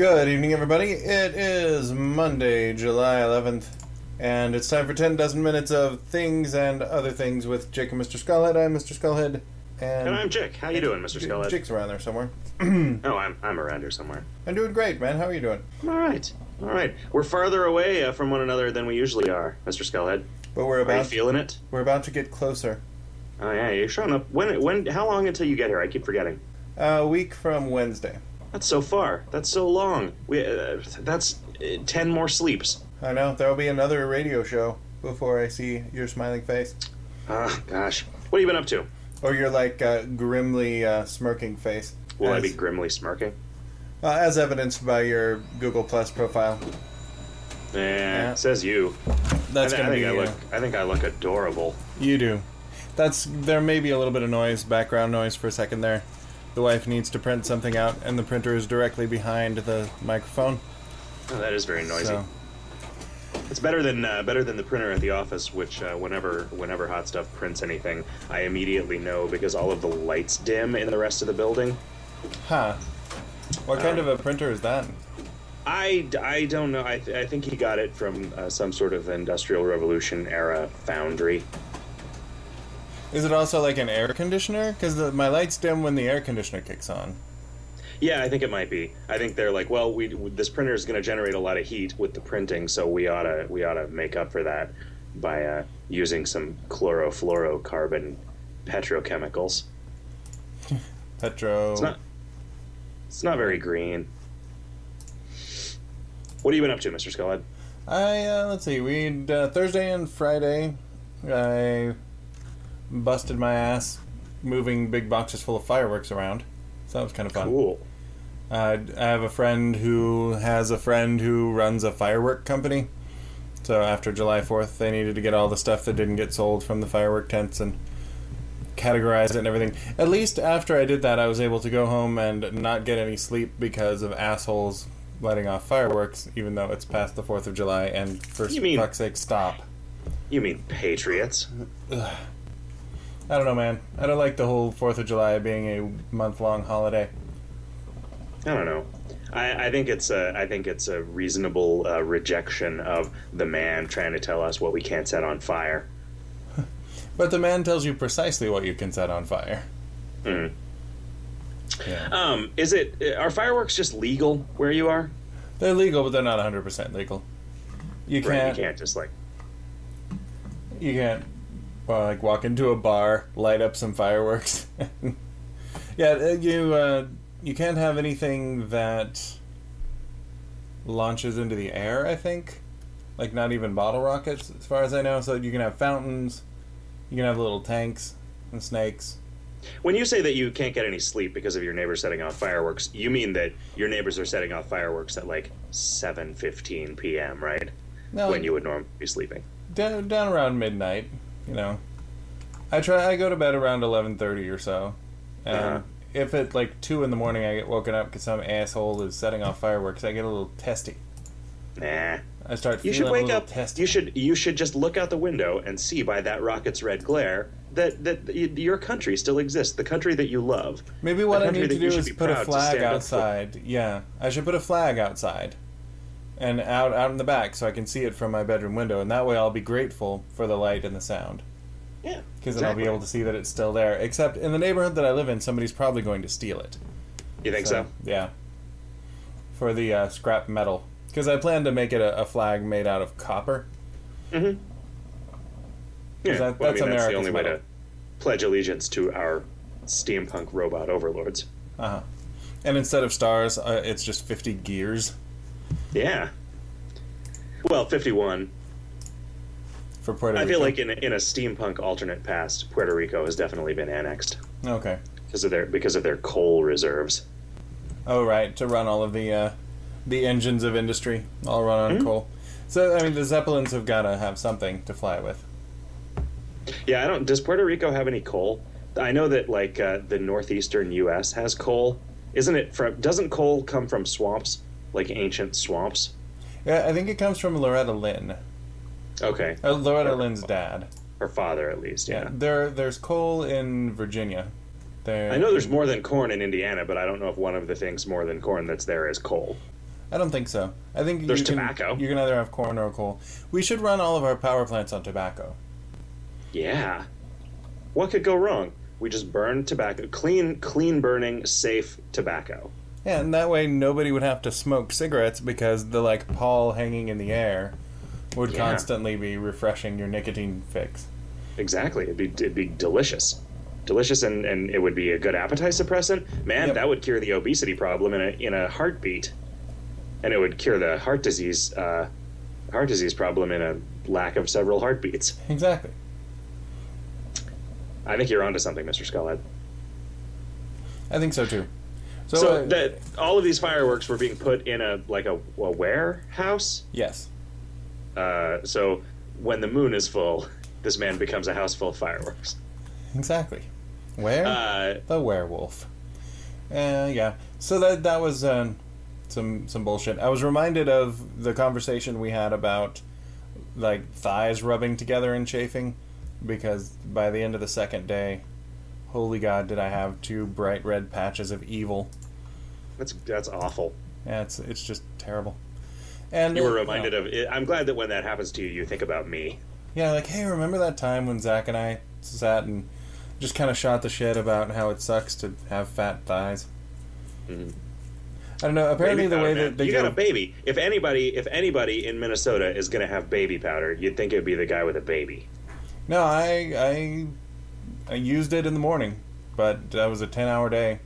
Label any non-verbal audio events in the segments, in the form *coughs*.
Good evening, everybody. It is Monday, July 11th, and it's time for 10 dozen minutes of things and other things with Jake and Mr. Skullhead. I'm Mr. Skullhead, and, And I'm Jake. How you doing, Mr. Skullhead? Jake's around there somewhere. *clears throat* Oh, I'm I'm around here somewhere. I'm doing great, man. How are you doing? I'm All right, all right. We're farther away uh, from one another than we usually are, Mr. Skullhead. But we're Are you about feeling it? we're about to get closer. Oh yeah, you're showing up. When when? How long until you get here? I keep forgetting. A week from Wednesday. That's so far. That's so long. We uh, that's uh, ten more sleeps. I know there'll be another radio show before I see your smiling face, Ah, gosh. What have you been up to? or your like uh, grimly uh, smirking face. Will I as, be grimly smirking? uh, as evidenced by your Google Plus profile? Eh, Yeah. says you. That's I, gonna I think be I uh, look. I think I look adorable. You do. That's there may be a little bit of noise, background noise for a second there. The wife needs to print something out, and the printer is directly behind the microphone. Oh, that is very noisy. So, It's better than uh, better than the printer at the office, which uh, whenever whenever hot stuff prints anything, I immediately know because all of the lights dim in the rest of the building. huh? What kind of a printer is that? I, I don't know. I, th- I think he got it from uh, some sort of industrial revolution era foundry. Is it also like an air conditioner? Because my lights dim when the air conditioner kicks on. Yeah, I think it might be. I think they're like, well, we this printer is going to generate a lot of heat with the printing, so we oughta we oughta make up for that by uh, using some chlorofluorocarbon petrochemicals. *laughs* Petro. It's not. It's not very green. What have you been up to, Mr. Skullhead? I uh, let's see. We uh, Thursday and Friday, I busted my ass moving big boxes full of fireworks around. So that was kind of fun. Cool. Uh, I have a friend who has a friend who runs a firework company. So after July 4th, they needed to get all the stuff that didn't get sold from the firework tents and categorize it and everything. At least after I did that, I was able to go home and not get any sleep because of assholes letting off fireworks, even though it's past the 4th of July. And for You mean- fuck's sake, stop. You mean patriots? I don't know, man. I don't like the whole 4th of July being a month long holiday. I don't know. I, I think it's a I think it's a reasonable uh, rejection of the man trying to tell us what we can't set on fire. *laughs* But the man tells you precisely what you can set on fire. Mm. Yeah. Um, is it are fireworks just legal where you are? They're legal, but they're not 100% legal. You can't, you can't just like you can't, well, like walk into a bar, light up some fireworks. *laughs* yeah, uh, you uh, you can't have anything that launches into the air. I think, like not even bottle rockets, as far as I know. So you can have fountains, you can have little tanks and snakes. when you say that you can't get any sleep because of your neighbors setting off fireworks, you mean that your neighbors are setting off fireworks at like 7:15 p.m., right? No, When you would normally be sleeping. down, down around midnight, you know. I try. I go to bed around eleven thirty or so, and Uh-huh. if at like two in the morning I get woken up because some asshole is setting off fireworks, I get a little testy. Nah. I start You feeling should a wake little up. testy. You should you should just look out the window and see by that rocket's red glare that that your country still exists, the country that you love. Maybe what I need to do is put a flag stand up for. outside. Yeah, I should put a flag outside, and out out in the back so I can see it from my bedroom window, and that way I'll be grateful for the light and the sound. Yeah. Because then I'll be able to see that it's still there. Except in the neighborhood that I live in, somebody's probably going to steal it. You think so? Yeah. For the uh, scrap metal. Because I plan to make it a, a flag made out of copper. Mm-hmm. Yeah. that- well, that's I mean, that's the only way to pledge allegiance to our steampunk robot overlords. Uh huh. And instead of stars, uh, it's just 50 gears Yeah. Well, 51. for Puerto Rico. I feel like in a, in a steampunk alternate past, Puerto Rico has definitely been annexed Okay. because of their because of their coal reserves. Oh, right. To run all of the uh, the engines of industry, all run on Mhm. coal. So, I mean, the Zeppelins have got to have something to fly with. Yeah, I don't. Does Puerto Rico have any coal? I know that like uh, the northeastern U.S. has coal. Isn't it from? Doesn't coal come from swamps, like ancient swamps? Yeah, I think it comes from Loretta Lynn. Okay, Uh, Loretta Lynn's dad. her father at least. Yeah. Yeah. There, there's coal in Virginia. There. I know there's more than corn in Indiana, but I don't know if one of the things more than corn that's there is coal. I don't think so. I think There's you can, tobacco. You can either have corn or coal. We should run all of our power plants on tobacco. Yeah. What could go wrong? We just burn tobacco, clean, clean burning, safe tobacco. Yeah, and that way nobody would have to smoke cigarettes because the like pall hanging in the air would Yeah. constantly be refreshing your nicotine fix. Exactly. It'd be it'd be delicious, delicious, and, and it would be a good appetite suppressant. Man, Yep. that would cure the obesity problem in a in a heartbeat, and it would cure the heart disease uh, heart disease problem in a lack of several heartbeats. Exactly. I think you're onto something, Mr. Skullhead. I think so too. So, So uh, that all of these fireworks were being put in a like a, a warehouse. yes, Uh, so when the moon is full, *laughs* this man becomes a house full of fireworks. exactly. Where Uh, the werewolf? Uh, yeah. So that that was um, some some bullshit. I was reminded of the conversation we had about like thighs rubbing together and chafing, because by the end of the second day, holy God, did I have two bright red patches of evil. That's that's awful. Yeah, it's it's just terrible. And You were reminded of it. I'm glad that when that happens to you, you think about me. Yeah, like, hey, remember that time when Zach and I sat and just kind of shot the shit about how it sucks to have fat thighs? Mhm. I don't know. Apparently, Baby the powder, way man. that they you go, got a baby. If anybody, if anybody in Minnesota is going to have baby powder, you'd think it would be the guy with a baby. no, I I I used it in the morning, but that was a ten hour day.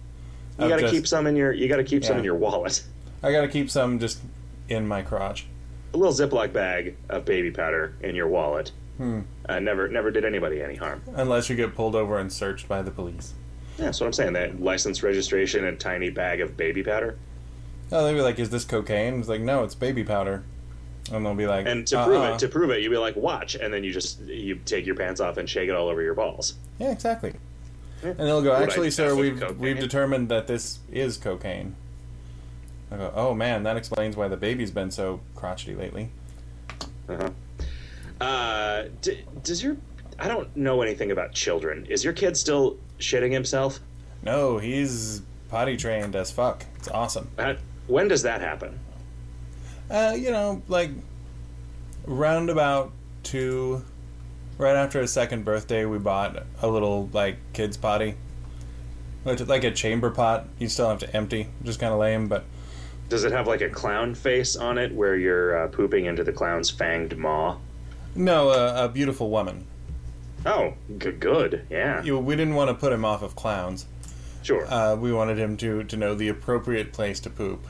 You got to keep some in your. You got to keep some in your wallet. I got to keep some just in my crotch. A little Ziploc bag of baby powder in your wallet. Hmm. Uh, never, never did anybody any harm. Unless you get pulled over and searched by the police. Yeah, that's what I'm saying. That license registration and tiny bag of baby powder. Oh, they'd be like, "Is this cocaine?" It's like, "No, it's baby powder," and they'll be like, And to prove "Uh-uh." it, to prove it, you'd be like, "Watch," and then you just you take your pants off and shake it all over your balls. Yeah, exactly. Yeah. And they'll go, actually, sir, we've cocaine? we've determined that this is cocaine. I go, oh man, that explains why the baby's been so crotchety lately. Uh-huh. Uh, d- does your I don't know anything about children. Is your kid still shitting himself? No, he's potty trained as fuck. It's awesome. Uh, when does that happen? Uh, you know, like roundabout two, right after his second birthday, we bought a little like kids potty, which like a chamber pot. You still have to empty, just kind of lame, but Does it have like a clown face on it where you're uh, pooping into the clown's fanged maw? no, uh, a beautiful woman. Oh, g- good. Yeah, You, we didn't want to put him off of clowns. sure. uh, we wanted him to to know the appropriate place to poop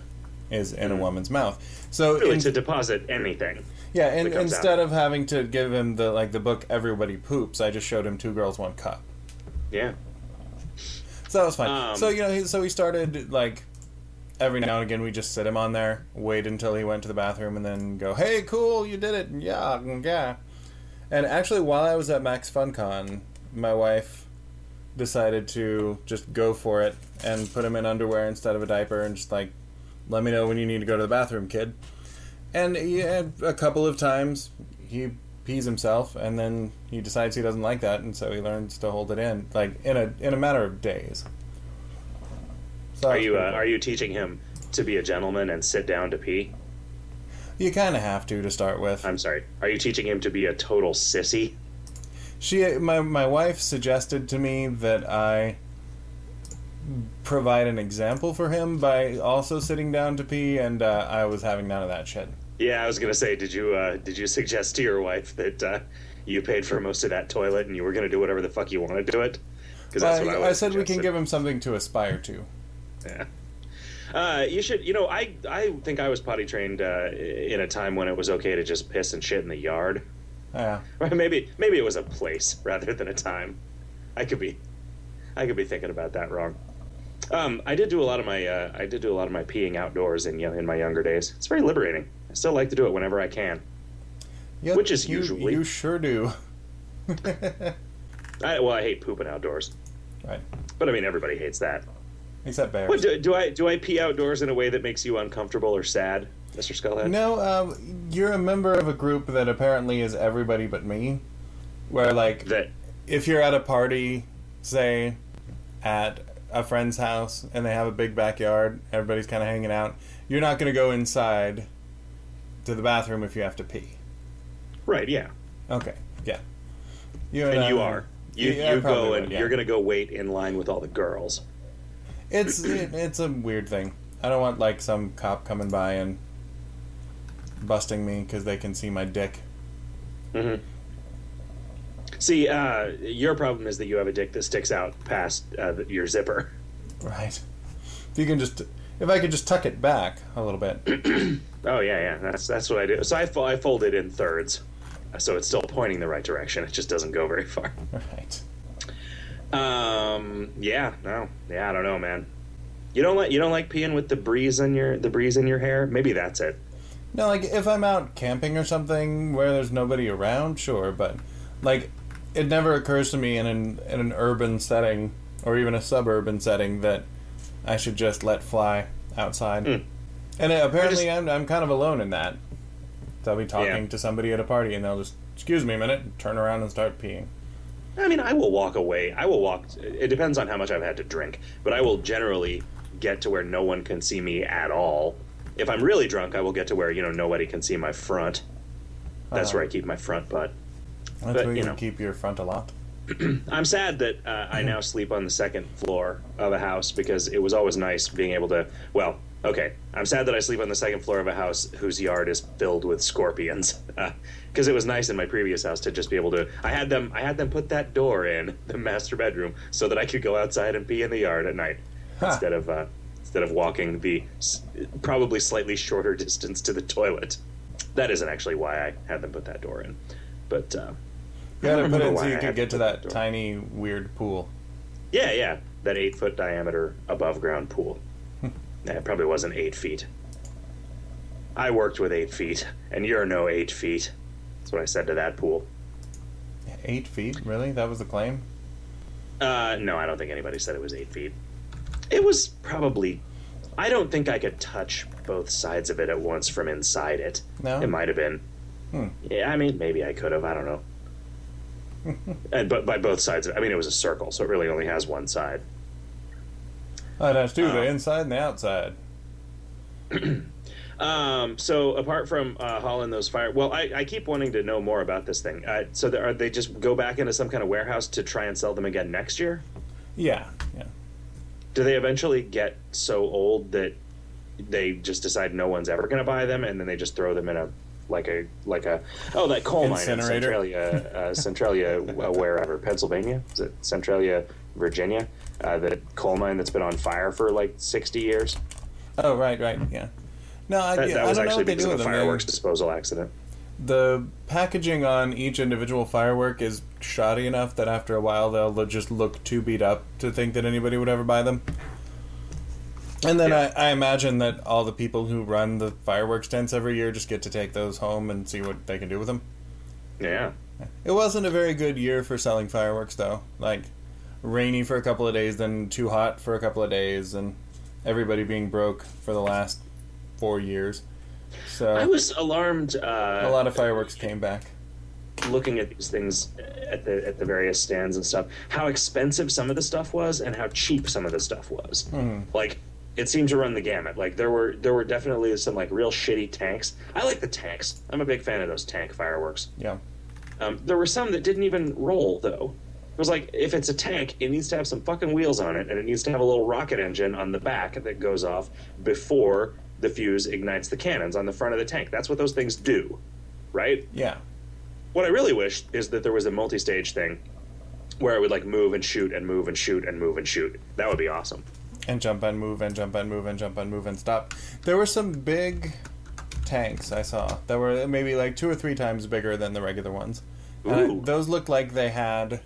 is in a Mhm. woman's mouth. So really, in- to deposit anything. Yeah, and comes out. instead of having to give him the like the book Everybody Poops, I just showed him Two Girls One Cup. Yeah. So that was fine. Um, so you know, he, so he started like every now and again we just sit him on there, wait until he went to the bathroom, and then go, "Hey, cool, you did it, yeah, yeah." And actually, while I was at Max FunCon, my wife decided to just go for it and put him in underwear instead of a diaper, and just like, "Let me know when you need to go to the bathroom, kid." And he had a couple of times he pees himself, and then he decides he doesn't like that, and so he learns to hold it in, like in a in a matter of days. So Are you uh, cool. are you teaching him to be a gentleman and sit down to pee? You kind of have to to start with. I'm sorry. Are you teaching him to be a total sissy? She, my my wife suggested to me that I provide an example for him by also sitting down to pee, and uh, I was having none of that shit. Yeah, I was gonna say, did you uh, did you suggest to your wife that uh, you paid for most of that toilet and you were gonna do whatever the fuck you wanted to do it? Because that's I, what I, I said we can give him something to aspire to. Yeah. Uh, you should, you know, I I think I was potty trained uh, in a time when it was okay to just piss and shit in the yard. Yeah. *laughs* Maybe maybe it was a place rather than a time. I could be, I could be thinking about that wrong. Um, I did do a lot of my uh, I did do a lot of my peeing outdoors in in my younger days. It's very liberating. I still like to do it whenever I can. Yep, Which is you, usually- you sure do. *laughs* I, well, I hate pooping outdoors, right. but I mean everybody hates that. Except bears. What do, do I do? I pee outdoors in a way that makes you uncomfortable or sad, Mister Skullhead? No, um, you're a member of a group that apparently is everybody but me. Where like That if you're at a party, say at a friend's house and they have a big backyard, everybody's kind of hanging out, you're not going to go inside to the bathroom if you have to pee. Right. Yeah. Okay. Yeah. You And I- you are. You, Yeah, you go would, and yeah. you're gonna go wait in line with all the girls. It's *clears throat* it, it's a weird thing. I don't want like some cop coming by and busting me because they can see my dick. Mm-hmm. See, uh, your problem is that you have a dick that sticks out past uh, your zipper. Right. If you can just, if I could just tuck it back a little bit. *clears throat* Oh yeah, yeah. That's that's what I do. So I, I fold it in thirds, so it's still pointing the right direction. It just doesn't go very far. *laughs* Right. Um. Yeah. No. Yeah. I don't know, man. You don't like you don't like peeing with the breeze in your the breeze in your hair. Maybe that's it. No, like if I'm out camping or something where there's nobody around, sure, but like it never occurs to me in an in an urban setting or even a suburban setting that I should just let fly outside. Mm. And uh, apparently, I I'm I'm kind of alone in that. So I'll be talking Yeah. to somebody at a party, and they'll just excuse me a minute, turn around and start peeing. I mean, I will walk away. I will walk. It depends on how much I've had to drink, but I will generally get to where no one can see me at all. If I'm really drunk, I will get to where you know nobody can see my front. That's Uh-huh. where I keep my front butt. That's But, where you, you know. keep your front a lot. *clears throat* I'm sad that uh, I now sleep on the second floor of a house because it was always nice being able to. Well, okay, I'm sad that I sleep on the second floor of a house whose yard is filled with scorpions. *laughs* Because it was nice in my previous house to just be able to. I had them. I had them put that door in *laughs* the master bedroom so that I could go outside and pee in the yard at night Huh. instead of uh, instead of walking the probably slightly shorter *laughs* distance to the toilet. That isn't actually why I had them put that door in, but. You I gotta put it in so you I can get to that tiny weird pool. Yeah, yeah, that eight foot diameter above ground pool. *laughs* yeah, it probably wasn't eight feet. I worked with eight feet, and you're no eight feet. That's what I said to that pool. Eight feet, really? That was the claim. Uh, no, I don't think anybody said it was eight feet. It was probably. I don't think I could touch both sides of it at once from inside it. No? It might have been. Hmm. Yeah, I mean, maybe I could have. I don't know. *laughs* and but by both sides, I mean it was a circle, so it really only has one side. Oh, that's two, the Um, inside and the outside. *clears throat* Um, so apart from uh, hauling those fire, well, I, I keep wanting to know more about this thing. Uh, so there, are they just go back into some kind of warehouse to try and sell them again next year? Yeah, yeah. Do they eventually get so old that they just decide no one's ever going to buy them, and then they just throw them in a like a like a oh that coal mine in. Centralia, uh, *laughs* Centralia, uh, wherever Pennsylvania is it Centralia, Virginia, uh, the coal mine that's been on fire for like sixty years. Oh, right, right, yeah. No, I, That, that I was don't actually what because of with a fireworks They- disposal accident. The packaging on each individual firework is shoddy enough that after a while they'll just look too beat up to think that anybody would ever buy them. And then Yeah. I, I imagine that all the people who run the fireworks tents every year just get to take those home and see what they can do with them. Yeah. It wasn't a very good year for selling fireworks, though. Like, rainy for a couple of days, then too hot for a couple of days, and everybody being broke for the last four years. So, I was alarmed. Uh, a lot of fireworks came back. looking at these things at the at the various stands and stuff. How expensive some of the stuff was, and how cheap some of the stuff was. Hmm. Like it seemed to run the gamut. Like there were there were definitely some like real shitty tanks. I like the tanks. I'm a big fan of those tank fireworks. Yeah. Um, there were some that didn't even roll though. It was like if it's a tank, it needs to have some fucking wheels on it, and it needs to have a little rocket engine on the back that goes off before the fuse ignites the cannons on the front of the tank. That's what those things do, right? Yeah. What I really wish is that there was a multi-stage thing where it would like move and shoot and move and shoot and move and shoot. That would be awesome. And jump and move and jump and move and jump and move and stop. There were some big tanks I saw that were maybe like two or three times bigger than the regular ones. I- those looked like they had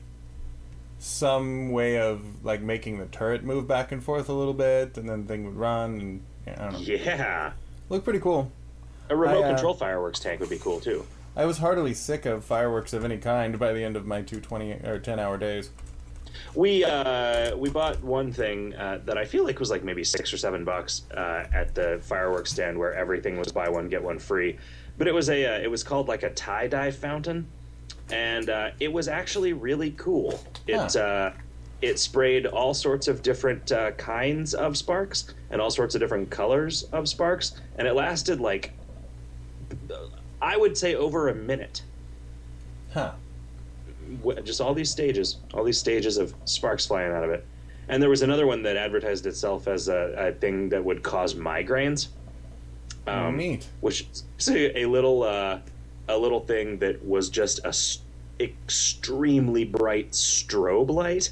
some way of like making the turret move back and forth a little bit, and then the thing would run, and yeah, I don't know. Yeah. Looked pretty cool. A remote I, uh, control fireworks tank would be cool too. I was heartily sick of fireworks of any kind by the end of my two twenty or ten hour days. We uh, we bought one thing uh, that I feel like was like maybe six or seven bucks uh, at the fireworks stand where everything was buy one get one free, but it was a uh, it was called like a tie dye fountain, and uh, it was actually really cool. It Huh. uh, it sprayed all sorts of different uh, kinds of sparks and all sorts of different colors of sparks, and it lasted like I would say over a minute. Huh. Just all these stages, all these stages of sparks flying out of it. And there was another one that advertised itself as a, a thing that would cause migraines. Um, Neat. which is a, a little uh, a little thing that was just a extremely bright strobe light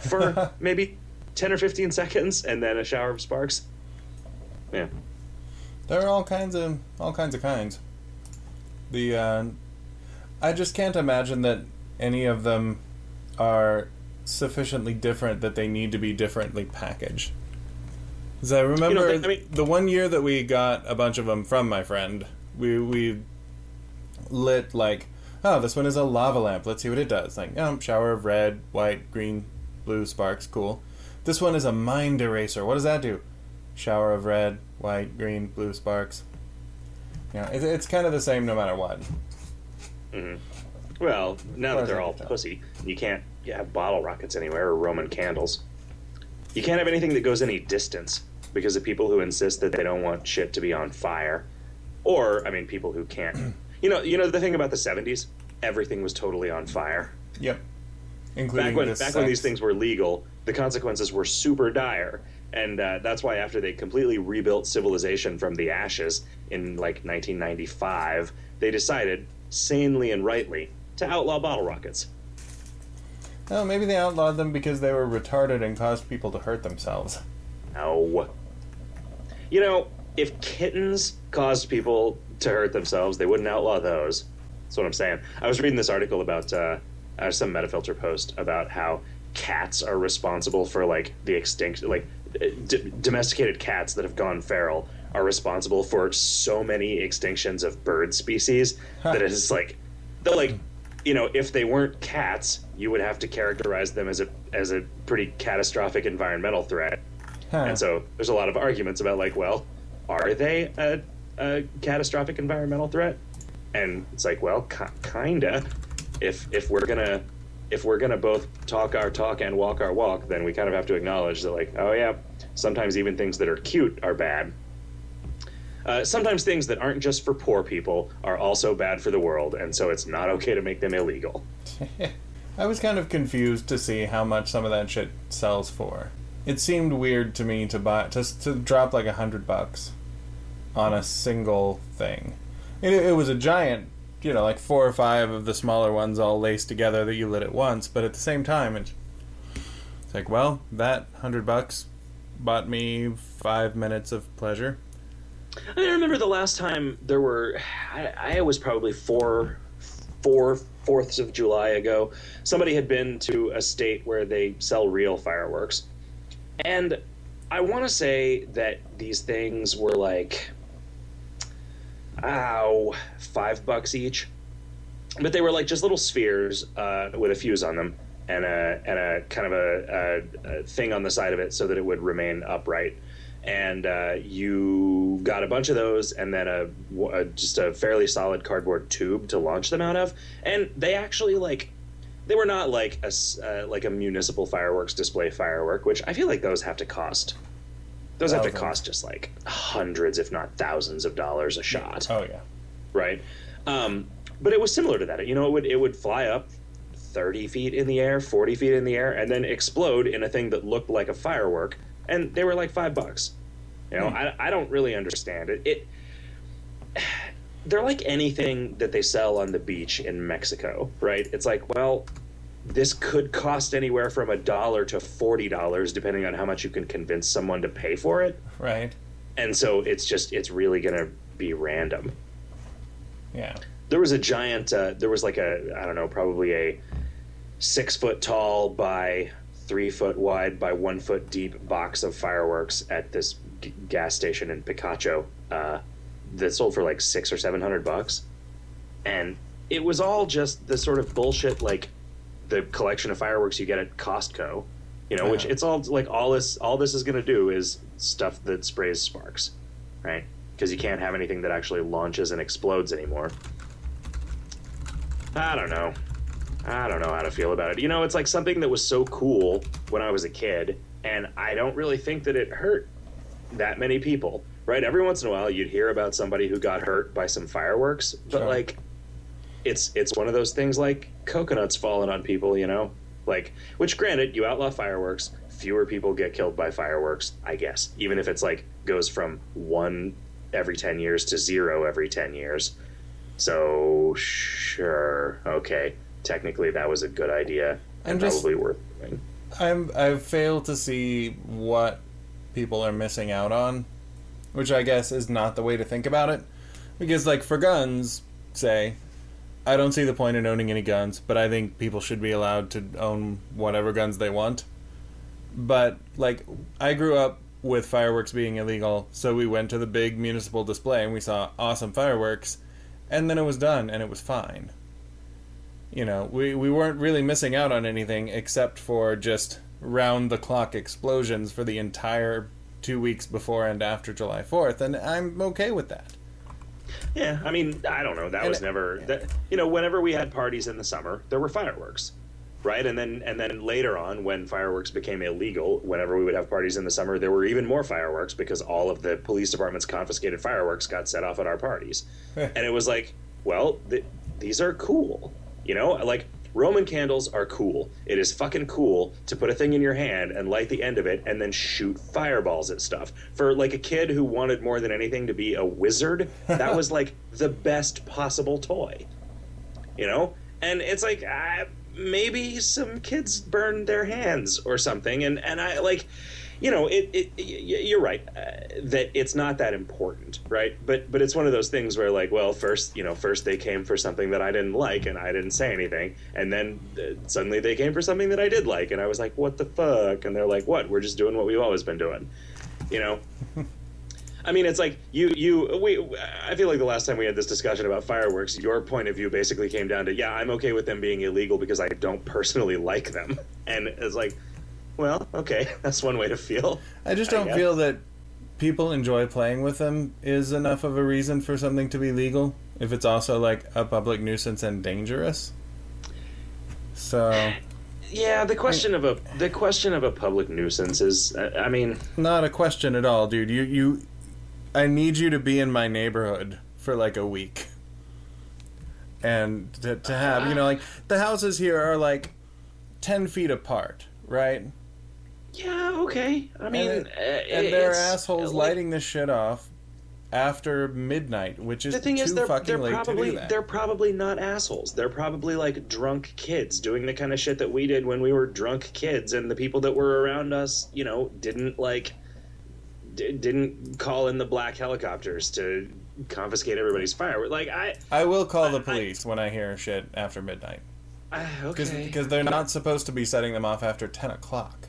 for *laughs* maybe 10 or 15 seconds and then a shower of sparks yeah There are all kinds of all kinds of kinds. The uh, I just can't imagine that any of them are sufficiently different that they need to be differently packaged. Because I remember think- I mean- the one year that we got a bunch of them from my friend. We we lit like, oh, this one is a lava lamp. Let's see what it does. Like, um, shower of red, white, green, blue sparks. Cool. This one is a mind eraser. What does that do? Shower of red, white, green, blue sparks. Yeah, it, it's kind of the same no matter what. Well now that they're all pussy you can't have bottle rockets anywhere or roman candles. You can't have anything that goes any distance because of people who insist that they don't want shit to be on fire or i mean people who can't. *clears throat* You know you know the thing about the 70s everything was totally on fire. Yep. Including back when back when these things were legal, the consequences were super dire, and uh, that's why after they completely rebuilt civilization from the ashes in like 1995, they decided, sanely and rightly, to outlaw bottle rockets. Oh, maybe they outlawed them because they were retarded and caused people to hurt themselves. No, you know, if kittens caused people to hurt themselves, they wouldn't outlaw those. That's what I'm saying. I was reading this article about uh, uh, some Metafilter post about how cats are responsible for like the extinction, like uh, d- domesticated cats that have gone feral are responsible for so many extinctions of bird species that it's like they're like you know if they weren't cats you would have to characterize them as a as a pretty catastrophic environmental threat Huh. and so there's a lot of arguments about like, well, are they a, a catastrophic environmental threat? And it's like, well, ki- kinda. If if we're gonna if we're gonna both talk our talk and walk our walk, then we kind of have to acknowledge that, like, oh yeah, sometimes even things that are cute are bad. Uh, sometimes things that aren't just for poor people are also bad for the world, and so it's not okay to make them illegal. *laughs* I was kind of confused to see how much some of that shit sells for. It seemed weird to me to buy just to drop like a hundred bucks on a single thing. It, it was a giant, you know, like four or five of the smaller ones all laced together that you lit at once. But at the same time, it, it's like, well, that hundred bucks bought me five minutes of pleasure. I remember the last time there were. I, I was probably four, four fourths of July ago. Somebody had been to a state where they sell real fireworks, and I want to say that these things were like, ow, five bucks each. But they were like just little spheres uh, with a fuse on them and a and a kind of a, a, a thing on the side of it so that it would remain upright and uh, you got a bunch of those and then a, a just a fairly solid cardboard tube to launch them out of and they actually like they were not like a uh, like a municipal fireworks display firework which i feel like those have to cost those have to cost just like hundreds if not thousands of dollars a shot Oh yeah. right? Um, but it was similar to that. You know, it would it would fly up thirty feet in the air, forty feet in the air, and then explode in a thing that looked like a firework, and they were like five bucks. You know, I, I don't really understand it. It *sighs* they're like anything that they sell on the beach in Mexico, right? It's like, well, this could cost anywhere from a dollar to forty dollars, depending on how much you can convince someone to pay for it. Right. And so it's just it's really gonna be random Yeah. there was a giant uh, there was like a i don't know probably a six foot tall by three foot wide by one foot deep box of fireworks at this g- gas station in picacho. Uh, that sold for like six or seven hundred bucks. And it was all just the sort of bullshit like the collection of fireworks you get at costco you know which it's all like all this all this is going to do is stuff that sprays sparks right? Because you can't have anything that actually launches and explodes anymore. I don't know. I don't know how to feel about it. You know, it's like something that was so cool when I was a kid, and I don't really think that it hurt that many people. Right? Every once in a while, you'd hear about somebody who got hurt by some fireworks, but Sure. like, it's it's one of those things like coconuts falling on people. You know, like which granted, you outlaw fireworks, fewer people get killed by fireworks. I guess, even if it's like goes from one every ten years to zero every ten years. So sure, okay. Technically, that was a good idea and just- probably worth doing. I'm I fail to see what people are missing out on, which I guess is not the way to think about it. Because like for guns, say, I don't see the point in owning any guns, but I think people should be allowed to own whatever guns they want. But like I grew up with fireworks being illegal, so we went to the big municipal display and we saw awesome fireworks, and then it was done and it was fine. You know, we, we weren't really missing out on anything except for just round the clock explosions for the entire two weeks before and after July 4th, and I'm okay with that. Yeah, I mean, I don't know. That And was it- never that. You know, whenever we had parties in the summer, there were fireworks, right? And then and then later on, when fireworks became illegal, whenever we would have parties in the summer, there were even more fireworks because all of the police department's confiscated fireworks got set off at our parties, *laughs* and it was like, well, th- these are cool, you know, like. Roman candles are cool. It is fucking cool to put a thing in your hand and light the end of it and then shoot fireballs at stuff. For like a kid who wanted more than anything to be a wizard, that was like *laughs* the best possible toy. You know? And it's like uh, maybe some kids burned their hands or something and and I like you know, it, it you're right uh, that it's not that important, right? But but it's one of those things where like, well, first, you know, first they came for something that I didn't like and I didn't say anything, and then uh, suddenly they came for something that I did like and I was like, what the fuck? And they're like, what? We're just doing what we've always been doing. You know? *laughs* I mean, it's like you, you, we. I feel like the last time we had this discussion about fireworks, your point of view basically came down to, yeah, I'm okay with them being illegal because I don't personally *laughs* like them, and it's like, well, okay, *laughs* that's one way to feel. I just don't guess. feel that people enjoy playing with them is enough of a reason for something to be legal if it's also like a public nuisance and dangerous. So, Yeah, the question of a the question of a public nuisance is, I mean, not a question at all, dude. You you I need you to be in my neighborhood for like a week. And to, to have, you know, like the houses here are like 10 feet apart, right? Yeah, okay. I mean, and, uh, and there are assholes like, lighting this shit off after midnight, which is The thing too is, they're, fucking they're late probably to do that. they're probably not assholes. They're probably like drunk kids doing the kind of shit that we did when we were drunk kids, and the people that were around us, you know, didn't like d- didn't call in the black helicopters to confiscate everybody's fireworks. Like I, I will call the I- police when I hear shit after midnight I because okay, because they're not supposed to be setting them off after ten o'clock.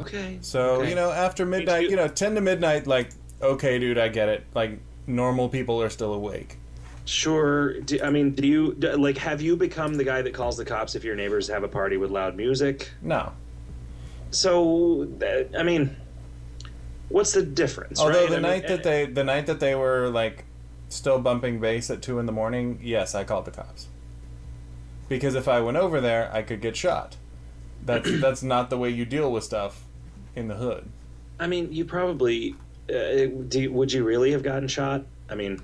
Okay. So okay. you know, after midnight, you- you know, ten to midnight, like okay, dude, I get it. Like normal people are still awake. Sure. Do, I mean, do you do, like have you become the guy that calls the cops if your neighbors have a party with loud music? No, So, I mean, what's the difference? although right? the I mean, night that eh. they the night that they were like still bumping bass at two in the morning, yes, I called the cops. Because if I went over there, I could get shot. That's *clears throat* that's not the way you deal with stuff in the hood. I mean, you probably uh, do. Would you really have gotten shot? I mean,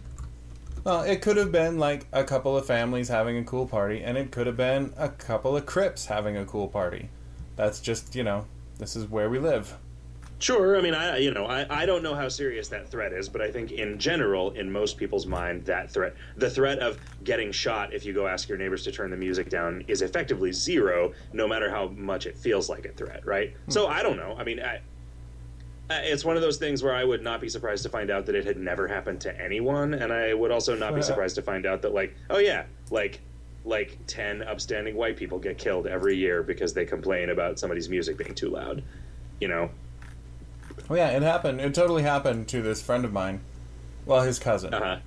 Well, it could have been like a couple of families having a cool party, and it could have been a couple of Crips having a cool party. That's just, you know, this is where we live. Sure. I mean, I you know, I, I don't know how serious that threat is, but I think in general, in most people's mind, that threat, the threat of getting shot if you go ask your neighbors to turn the music down, is effectively zero, no matter how much it feels like a threat, right? Hmm. So I don't know. I mean, I. It's one of those things where I would not be surprised to find out that it had never happened to anyone, and I would also not be *laughs* surprised to find out that, like, oh yeah, like, like ten upstanding white people get killed every year because they complain about somebody's music being too loud. You know, Oh yeah, it happened. It totally happened to this friend of mine. Well, his cousin. Uh-huh.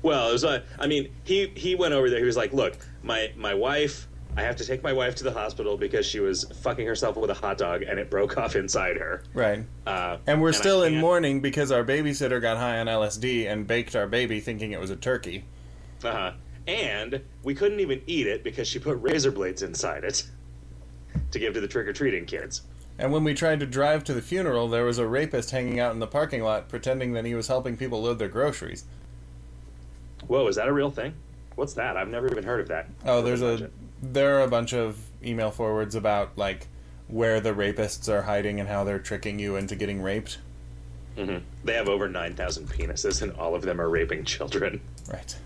Well, it was. Uh, I mean, he he went over there. He was like, "Look, my my wife. I have to take my wife to the hospital because she was fucking herself with a hot dog and it broke *laughs* off inside her." Right. Uh, And we're I still in mourning because our babysitter got high on LSD and baked our baby thinking it was a turkey. Uh-huh. and we couldn't even eat it because she put razor blades inside it to give to the trick or treating kids. And when we tried to drive to the funeral, there was a rapist hanging out in the parking lot pretending that he was helping people load their groceries. Whoa, is that a real thing? What's that? I've never even heard of that. Oh, there's a there are a bunch of email forwards about like where the rapists are hiding and how they're tricking you into getting raped. hmm They have over nine thousand penises, and all of them are raping children. Right.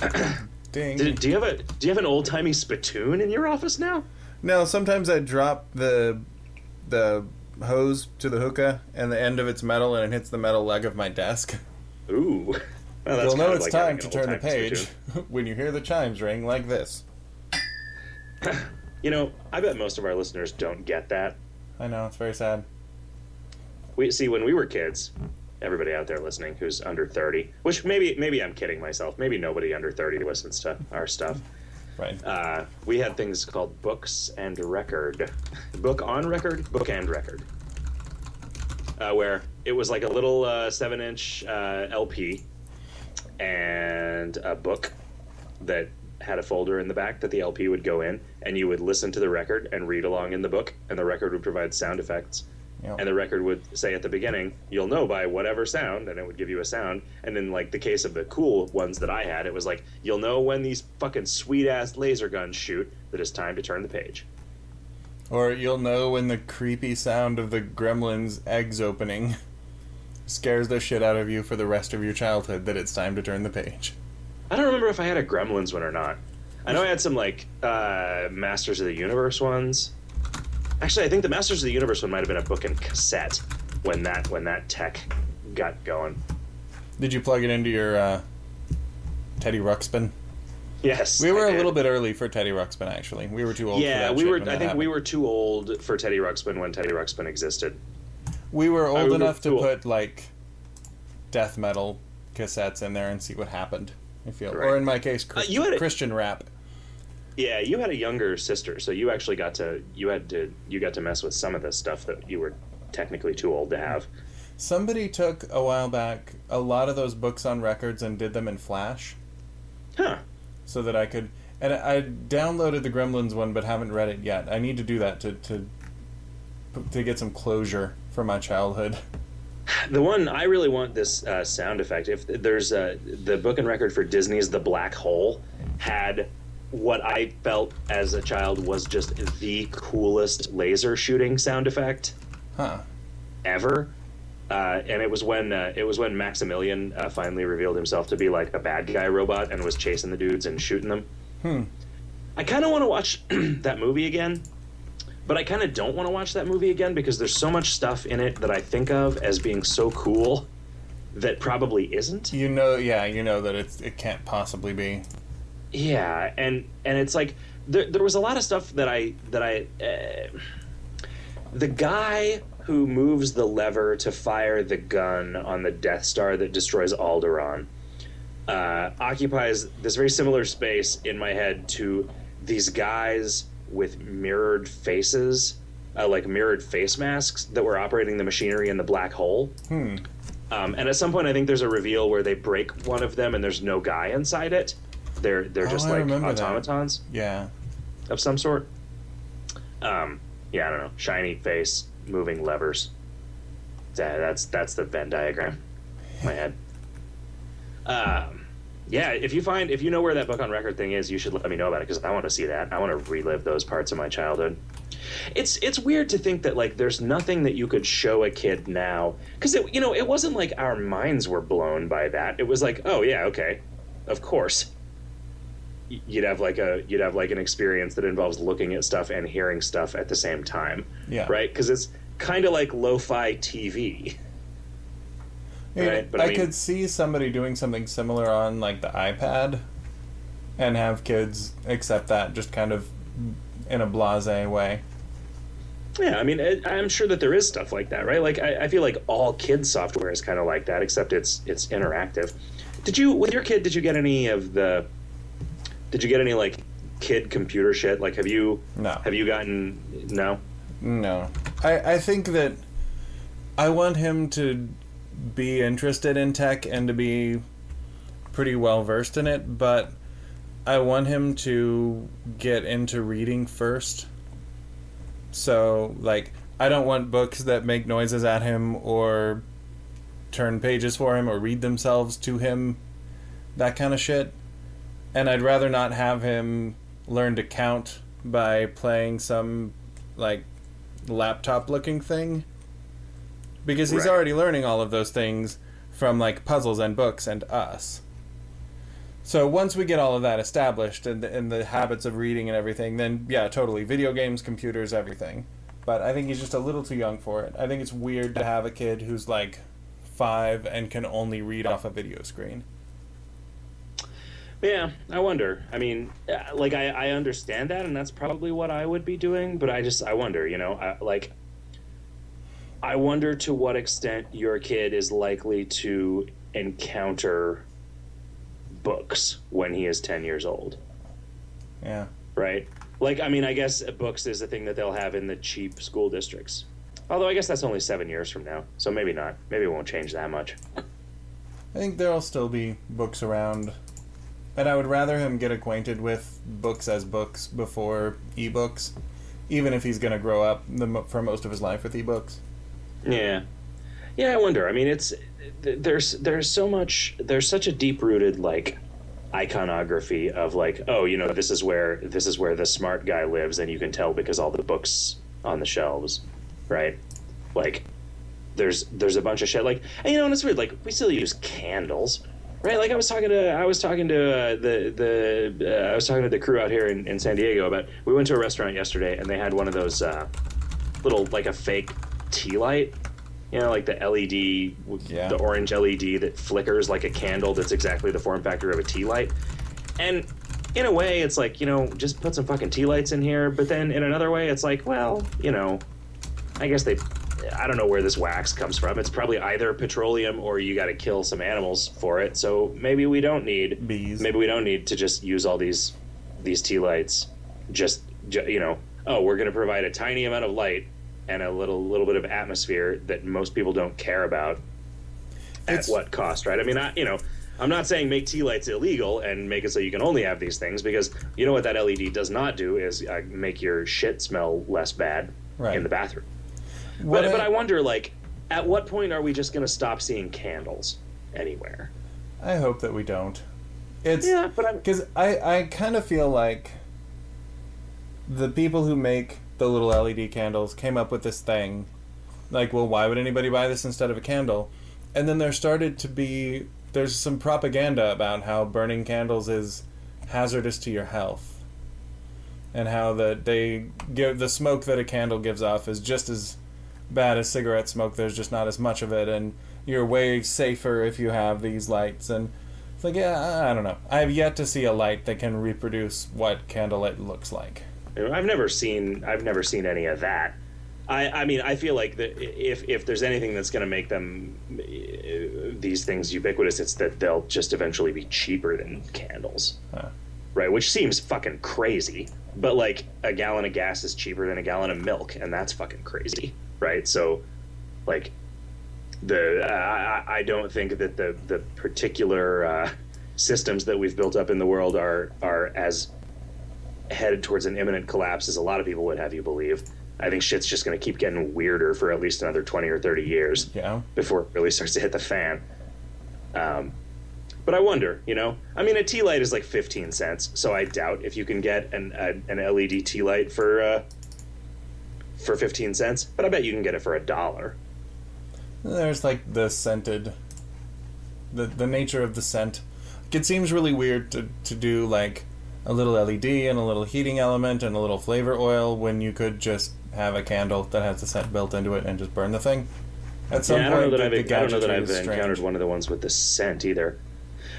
*clears throat* Ding. Do, do you have a Do you have an old timey spittoon in your office now? No, sometimes I drop the the hose to the hookah and the end of it's metal and it hits the metal leg of my desk. Ooh, *laughs* well, You'll know it's like time to turn the page *laughs* when you hear the chimes ring like this. *clears throat* You know, I bet most of our listeners don't get that. I know it's very sad. We see when we were kids. Everybody out there listening who's under thirty, which maybe maybe I'm kidding myself. Maybe nobody under thirty listens to our stuff. Right. uh, we had things called books and record, book on record, book and record, uh, where it was like a little uh, seven-inch uh, LP and a book that had a folder in the back that the LP would go in, and you would listen to the record and read along in the book, and the record would provide sound effects. Yep. And the record would say at the beginning, "You'll know by whatever sound," and it would give you a sound. And in like the case of the cool ones that I had, it was like, "You'll know when these fucking sweet ass laser guns shoot that it's time to turn the page." Or you'll know when the creepy sound of the gremlin's eggs opening scares the shit out of you for the rest of your childhood that it's time to turn the page. I don't remember if I had a Gremlins one or not. I know I had some like uh, Masters of the Universe ones. Actually, I think the Masters of the Universe one might have been a book and cassette when that when that tech got going. Did you plug it into your uh, Teddy Ruxpin? Yes, We were I a little bit early for Teddy Ruxpin, actually. We were too old. for Yeah, we were. I think we were too old for Teddy Ruxpin when Teddy Ruxpin existed. We were old we were enough to cool. put like death metal cassettes in there and see what happened. I feel, or in my case, Christ- you had a- Christian rap. Yeah, you had a younger sister, so you actually got to you had to you got to mess with some of the stuff that you were technically too old to have. Somebody took a while back a lot of those books on records and did them in Flash, Huh. so that I could. And I downloaded the Gremlins one, but haven't read it yet. I need to do that to to to get some closure for my childhood. The one I really want this uh, sound effect. If there's uh, the book and record for Disney's The Black Hole had what I felt as a child was just the coolest laser shooting sound effect Huh. ever. Uh, and it was when uh, it was when Maximilian uh, finally revealed himself to be like a bad guy robot and was chasing the dudes and shooting them. Hmm. I kind of want to watch *clears throat* that movie again, but I kind of don't want to watch that movie again because there's so much stuff in it that I think of as being so cool that probably isn't. You know, yeah, you know that it's it can't possibly be. Yeah, and and it's like there, there was a lot of stuff that I that I uh, the guy who moves the lever to fire the gun on the Death Star that destroys Alderaan uh, occupies this very similar space in my head to these guys with mirrored faces, uh, like mirrored face masks that were operating the machinery in the black hole. Hmm. Um, and at some point, I think there's a reveal where they break one of them, and there's no guy inside it. They're they're Oh, just I like remember that. automatons Yeah. of some sort. Um, yeah, I don't know. Shiny face, moving levers. That, that's that's the Venn diagram. My head. Um, yeah, if you find if you know where that book on record thing is, you should let me know about it because I want to see that. I want to relive those parts of my childhood. It's it's weird to think that like there's nothing that you could show a kid now because it you know it wasn't like our minds were blown by that. It was like oh yeah okay, of course. You'd have like a you'd have like an experience that involves looking at stuff and hearing stuff at the same time, Yeah. right? Because it's kind of like lo-fi TV. Yeah, Right, but I I, mean- could see somebody doing something similar on like the iPad, and have kids accept that just kind of in a blasé way. Yeah, I mean, it, I'm sure that there is stuff like that, right? Like, I, I feel like all kids software is kind of like that, except it's it's interactive. Did you, with your kid, did you get any of the? Did you get any like kid computer shit? Like, have you No. have you gotten no? No, I I think that I want him to be interested in tech and to be pretty well versed in it, but I want him to get into reading first. So, like, I don't want books that make noises at him or turn pages for him or read themselves to him, that kind of shit. And I'd rather not have him learn to count by playing some, like, laptop looking thing. Because he's Right. already learning all of those things from, like, puzzles and books and us. So once we get all of that established and the, and the habits of reading and everything, then yeah, totally. Video games, computers, everything. But I think he's just a little too young for it. I think it's weird to have a kid who's like five and can only read off a video screen. Yeah, I wonder. I mean, uh, like I, I understand that, and that's probably what I would be doing. But I just I wonder, you know, I, like I wonder to what extent your kid is likely to encounter books when he is ten years old, Yeah. right? Like, I mean, I guess books is a thing that they'll have in the cheap school districts. Although I guess that's only seven years from now, so maybe not. Maybe it won't change that much. I think there'll still be books around. And I would rather him get acquainted with books as books before ebooks, even if he's going to grow up the, for most of his life with ebooks. Yeah, yeah. I wonder. I mean, it's there's there's so much there's such a deep rooted like iconography of like oh you know this is where this is where the smart guy lives and you can tell because all the books on the shelves, right? Like there's there's a bunch of shit like and you know and it's weird like we still use candles. Right, like I was talking to I was talking to uh, the the uh, I was talking to the crew out here in, in San Diego about we went to a restaurant yesterday and they had one of those uh, little like a fake tea light you know like the led Yeah. the orange led that flickers like a candle that's exactly the form factor of a tea light and in a way it's like you know just put some fucking tea lights in here but then in another way it's like well you know i guess they i don't know where this wax comes from. It's probably either petroleum or you got to kill some animals for it. So maybe we don't need Bees. maybe we don't need to just use all these these tea lights. Just, ju- you know oh we're going to provide a tiny amount of light and a little little bit of atmosphere that most people don't care about at It's- what cost right? I mean i you know i'm not saying make tea lights illegal and make it so you can only have these things because you know what that led does not do is uh, make your shit smell less bad Right. in the bathroom What but, I- but i wonder like at what point are we just going to stop seeing candles anywhere I hope that we don't. It's yeah but i'm because I I kind of feel like the people who make the little LED candles came up with this thing, like, well, why would anybody buy this instead of a candle? And then there started to be there's some propaganda about how burning candles is hazardous to your health, and how that they give the smoke that a candle gives off is just as bad as cigarette smoke. There's just not as much of it, and you're way safer if you have these lights. And it's like, yeah, I don't know. I have yet to see a light that can reproduce what candlelight looks like. I've never seen I've never seen any of that. I, I mean, I feel like that if if there's anything that's going to make them uh, these things ubiquitous, it's that they'll just eventually be cheaper than candles, Huh. right? Which seems fucking crazy. But like a gallon of gas is cheaper than a gallon of milk, and that's fucking crazy, right? So, like, the I, I- I don't think that the the particular uh, systems that we've built up in the world are are as headed towards an imminent collapse as a lot of people would have you believe. I think shit's just going to keep getting weirder for at least another 20 or 30 years Yeah. before it really starts to hit the fan. Um, but I wonder, you know, I mean, a tea light is like 15 cents, so I doubt if you can get an, a, an LED tea light for, uh, for 15 cents, but I bet you can get it for a dollar. There's like the scented, the the nature of the scent. It seems really weird to to do like a little LED and a little heating element and a little flavor oil when you could just have a candle that has the scent built into it and just burn the thing. At some Yeah, I don't know point, that the, I've, the I don't know that I've strange. encountered one of the ones with the scent either.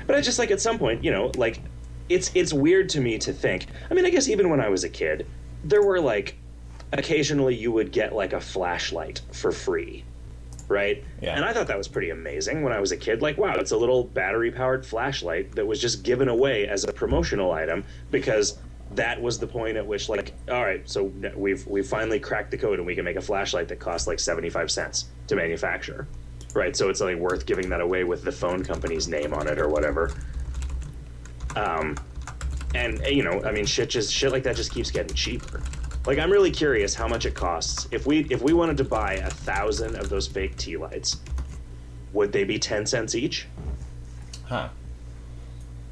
But I just like at some point, you know, like it's it's weird to me to think. I mean, I guess even when I was a kid, there were like occasionally you would get like a flashlight for free, right? Yeah. And I thought that was pretty amazing when I was a kid. Like, wow, it's a little battery powered flashlight that was just given away as a promotional item because that was the point at which like all right so we've we've finally cracked the code and we can make a flashlight that costs like 75 cents to manufacture right so it's like worth giving that away with the phone company's name on it or whatever Um, and you know, I mean, shit just shit like that just keeps getting cheaper. Like, I'm really curious how much it costs if we if we wanted to buy a thousand of those fake tea lights. Would they be ten cents each? Huh.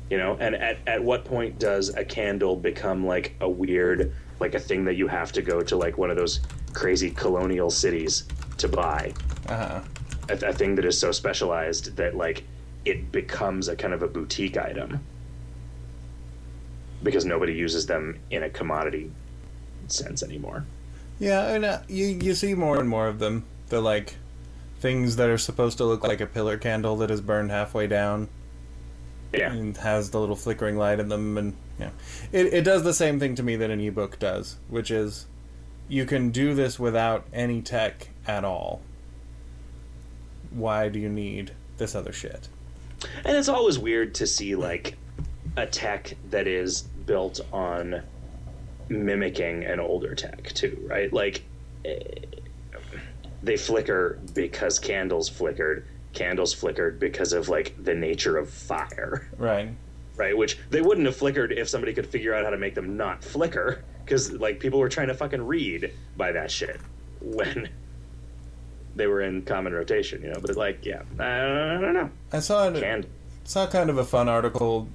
You know, and at, at what point does a candle become like a weird, like a thing that you have to go to like one of those crazy colonial cities to buy? Uh huh. A, a thing that is so specialized that like it becomes a kind of a boutique item because nobody uses them in a commodity sense anymore. Yeah, and uh, you you see more and more of them. The like things that are supposed to look like a pillar candle that is burned halfway down Yeah. and has the little flickering light in them, and yeah, it it does the same thing to me that an ebook does, which is you can do this without any tech at all. Why do you need this other shit? And it's always weird to see like a tech that is built on mimicking an older tech too, right? Like they flicker because candles flickered. Candles flickered because of like the nature of fire, Right. right? Which they wouldn't have flickered if somebody could figure out how to make them not flicker because like people were trying to fucking read by that shit when *laughs* they were in common rotation, you know. But like, yeah, I don't know. I saw it. Candle. saw kind of a fun article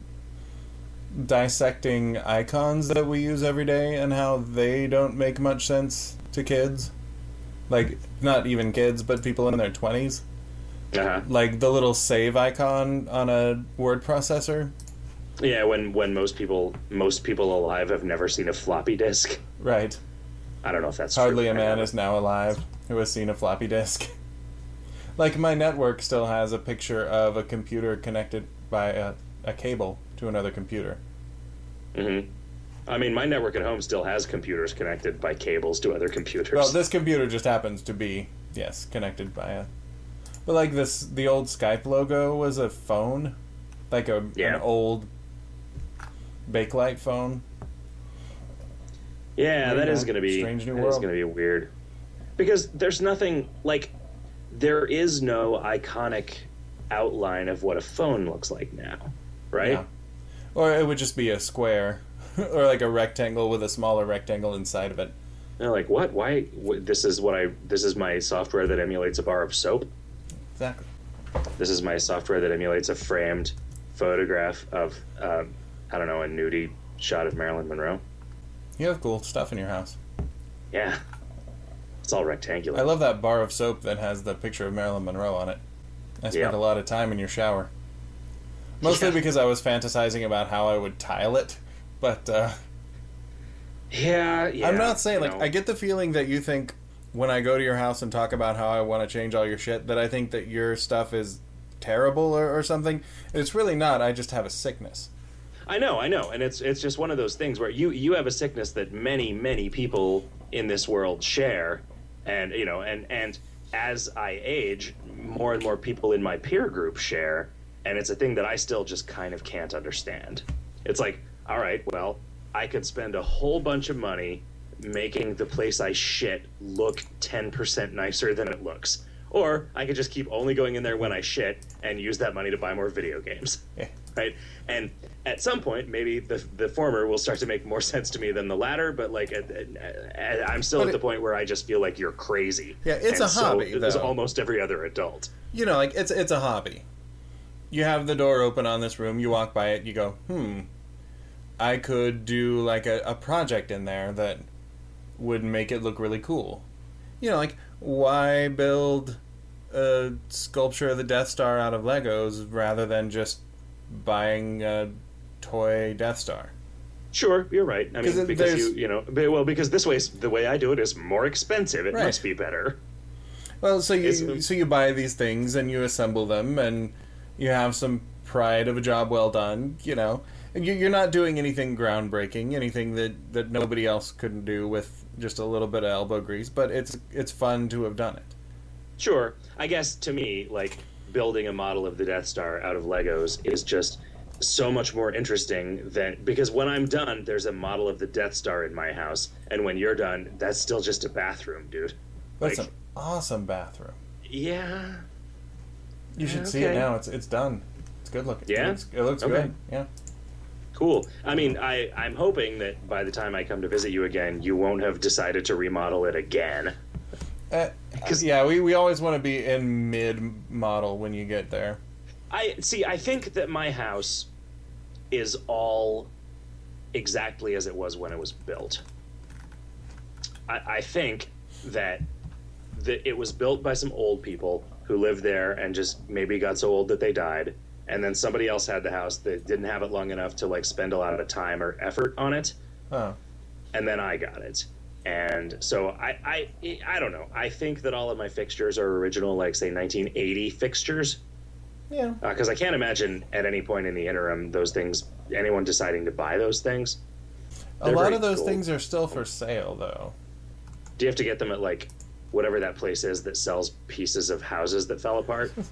dissecting icons that we use every day and how they don't make much sense to kids. Like, not even kids, but people in their 20s. Uh-huh. Like the little save icon on a word processor. Yeah, when when most people most people alive have never seen a floppy disk. Right. I don't know if that's Hardly true. a man is now alive who has seen a floppy disk. *laughs* like, my network still has a picture of a computer connected by a, a cable to another computer. Mm-hmm. I mean, my network at home still has computers connected by cables to other computers. Well, this computer just happens to be yes connected by a. But like this, the old Skype logo was a phone, like a Yeah. an old Bakelite phone. yeah, that is going to be strange new is world. going to be weird because there's nothing like there is no iconic outline of what a phone looks like now, right? Yeah. Or it would just be a square, *laughs* or like a rectangle with a smaller rectangle inside of it. They're like, what? Why? Wh- this is what I. This is my software that emulates a bar of soap. Exactly. This is my software that emulates a framed photograph of, um, I don't know, a nudie shot of Marilyn Monroe. You have cool stuff in your house. Yeah. It's all rectangular. I love that bar of soap that has the picture of Marilyn Monroe on it. I spent Yeah. a lot of time in your shower. Mostly Yeah. because I was fantasizing about how I would tile it, but uh, yeah, yeah. I'm not saying like know. I get the feeling that you think when I go to your house and talk about how I want to change all your shit that I think that your stuff is terrible or, or something. It's really not. I just have a sickness. I know, I know, and it's it's just one of those things where you you have a sickness that many many people in this world share, and you know, and and as I age, more and more people in my peer group share, and it's a thing that I still just kind of can't understand. It's like, all right, well, I could spend a whole bunch of money making the place I shit look ten percent nicer than it looks. Or I could just keep only going in there when I shit and use that money to buy more video games *laughs* Yeah. right? And at some point, maybe the the former will start to make more *laughs* sense to me than the latter. But like, at, at, I'm still But at the point where I just feel like you're crazy. Yeah, it's And a so hobby, though. almost every other adult. You know, like it's it's a hobby. You have the door open on this room. You walk by it. You go, hmm. I could do like a, a project in there that would make it look really cool. You know, like why build a sculpture of the Death Star out of Legos rather than just buying a toy Death Star? Sure, you're right. I mean, because you you know, well, because this way, the way I do it is more expensive. It Right. must be better. Well, so you It's- so you buy these things and you assemble them and you have some pride of a job well done. You know, you- you're not doing anything groundbreaking, anything that that nobody else couldn't do with just a little bit of elbow grease. But it's it's fun to have done it. Sure. I guess to me, like building a model of the Death Star out of Legos is just so much more interesting than because when I'm done, there's a model of the Death Star in my house, and when you're done, that's still just a bathroom, dude. That's Like- an awesome bathroom. Yeah. You should Yeah, see it now. It's it's done. It's good looking. Yeah? it looks, it looks Okay. good. Yeah. Cool. I mean, I I'm hoping that by the time I come to visit you again, you won't have decided to remodel it again. Uh, yeah, we, we always want to be in mid model when you get there. I see. I think that my house is all exactly as it was when it was built. I, I think that that it was built by some old people who lived there and just maybe got so old that they died, and then somebody else had the house that didn't have it long enough to like spend a lot of time or effort on it, Oh. and then I got it. And so I, I, I don't know. I think that all of my fixtures are original, like say 1980 fixtures Yeah. because Uh, I can't imagine at any point in the interim those things anyone deciding to buy those things. A They're lot of those cool. things are still for sale, though. Do you have to get them at like whatever that place is that sells pieces of houses that fell apart? *laughs*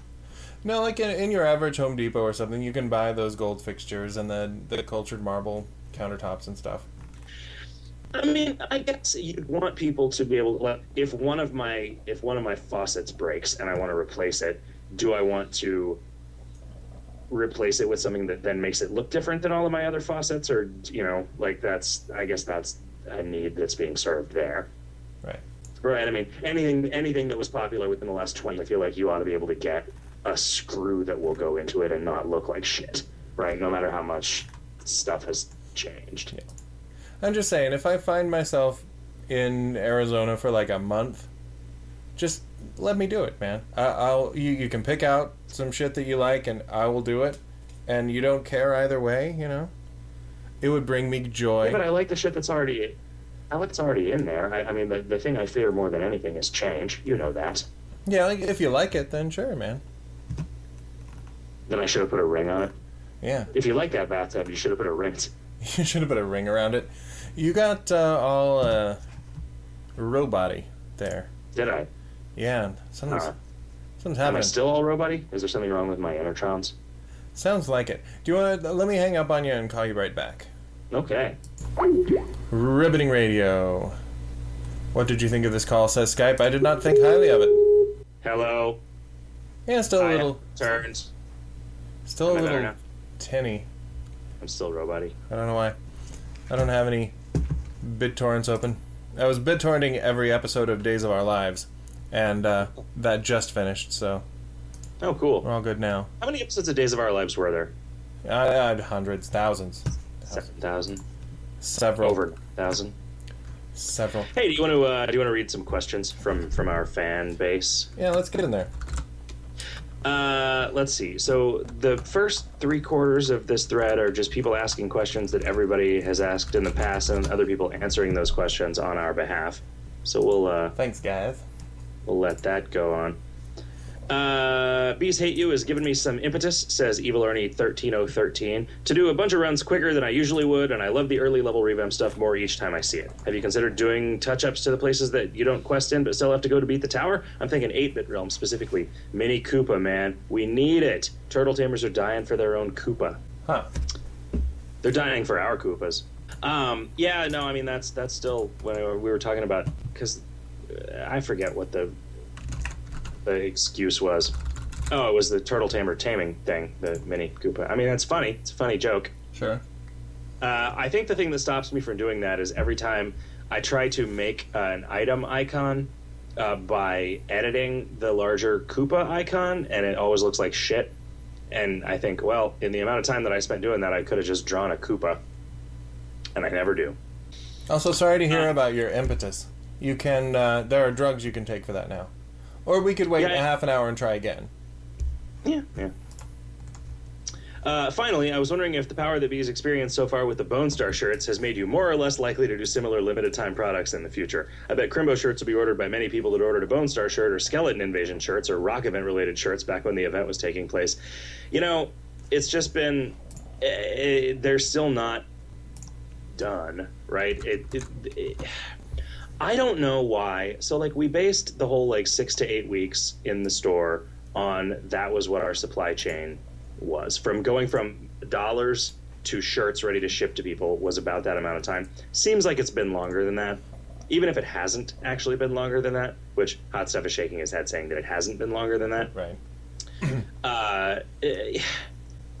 No, like in, in your average Home Depot or something, you can buy those gold fixtures and the, the cultured marble countertops and stuff. I mean, I guess you'd want people to be able to like if one of my if one of my faucets breaks and I want to replace it, do I want to replace it with something that then makes it look different than all of my other faucets or you know, like that's I guess that's a need that's being served there. Right. Right. I mean, anything anything that was popular within the last twenty, I feel like you ought to be able to get a screw that will go into it and not look like shit. Right. No matter how much stuff has changed. Yeah. I'm just saying, if I find myself in Arizona for like a month, just let me do it, man. I, I'll you, you can pick out some shit that you like, and I will do it. And you don't care either way, you know. It would bring me joy. Yeah, but I like the shit that's already. Like it's already in there. I, I mean, the, the thing I fear more than anything is change. You know that. yeah, like, if you like it, then sure, man. Then I should have put a ring on it. Yeah, If you like that bathtub, you should have put a ring. *laughs* you should have put a ring around it. You got uh, all uh, robot there. Did I? Yeah, something's Uh, something's am I still all roboty? Is there something wrong with my intertrons? Sounds like it. Do you want to let me hang up on you and call you right back? Okay. Riveting radio. What did you think of this call? Says Skype. I did not think highly of it. Hello. Yeah, still a I little, turns. still a Am I little tinny. I'm still roboty. I don't know why. I don't have any BitTorrents open. I was BitTorrenting every episode of Days of Our Lives, and uh, that just finished, so Oh, cool. we're all good now. How many episodes of Days of Our Lives were there? I had hundreds, thousands, Seven thousand. Several, Over thousand. several. Hey, do you want to uh, do you want to read some questions from from our fan base? Yeah, let's get in there. Uh, let's see. So the first three quarters of this thread are just people asking questions that everybody has asked in the past, and other people answering those questions on our behalf. So we'll uh, Thanks, guys. we'll let that go on. Uh, Bees Hate You has given me some impetus, says Evil Ernie 13013, to do a bunch of runs quicker than I usually would, and I love the early level revamp stuff more each time I see it. Have you considered doing touch ups to the places that you don't quest in but still have to go to beat the tower? I'm thinking 8 bit realm specifically. Mini Koopa, man. We need it. Turtle tamers are dying for their own Koopa. Huh. They're dying for our Koopas. Um, yeah, no, I mean that's that's still when we were talking about because I forget what the the excuse was. Oh, it was the turtle tamer taming thing, the mini Koopa. I mean, that's funny. It's a funny joke. Sure. Uh, I think the thing that stops me from doing that is every time I try to make uh, an item icon uh, by editing the larger Koopa icon, and it always looks like shit. And I think, well, in the amount of time that I spent doing that, I could have just drawn a Koopa, and I never do. Also, sorry to hear about your impetus. You can. Uh, there are drugs you can take for that now, or we could wait Yeah, a half an hour and try again. Yeah, yeah. Uh, finally, I was wondering if the power that Bees experienced so far with the Bone Star shirts has made you more or less likely to do similar limited time products in the future. I bet Crimbo shirts will be ordered by many people that ordered a Bone Star shirt or Skeleton Invasion shirts or Rock event related shirts back when the event was taking place. You know, it's just been. eh, they're still not done, right? It, I don't know why. So, like, we based the whole like six to eight weeks in the store on that was what our supply chain was. From going from dollars to shirts ready to ship to people was about that amount of time. Seems like it's been longer than that. Even if it hasn't actually been longer than that, which Hot Stuff is shaking his head saying that it hasn't been longer than that Right. *clears throat* uh, eh,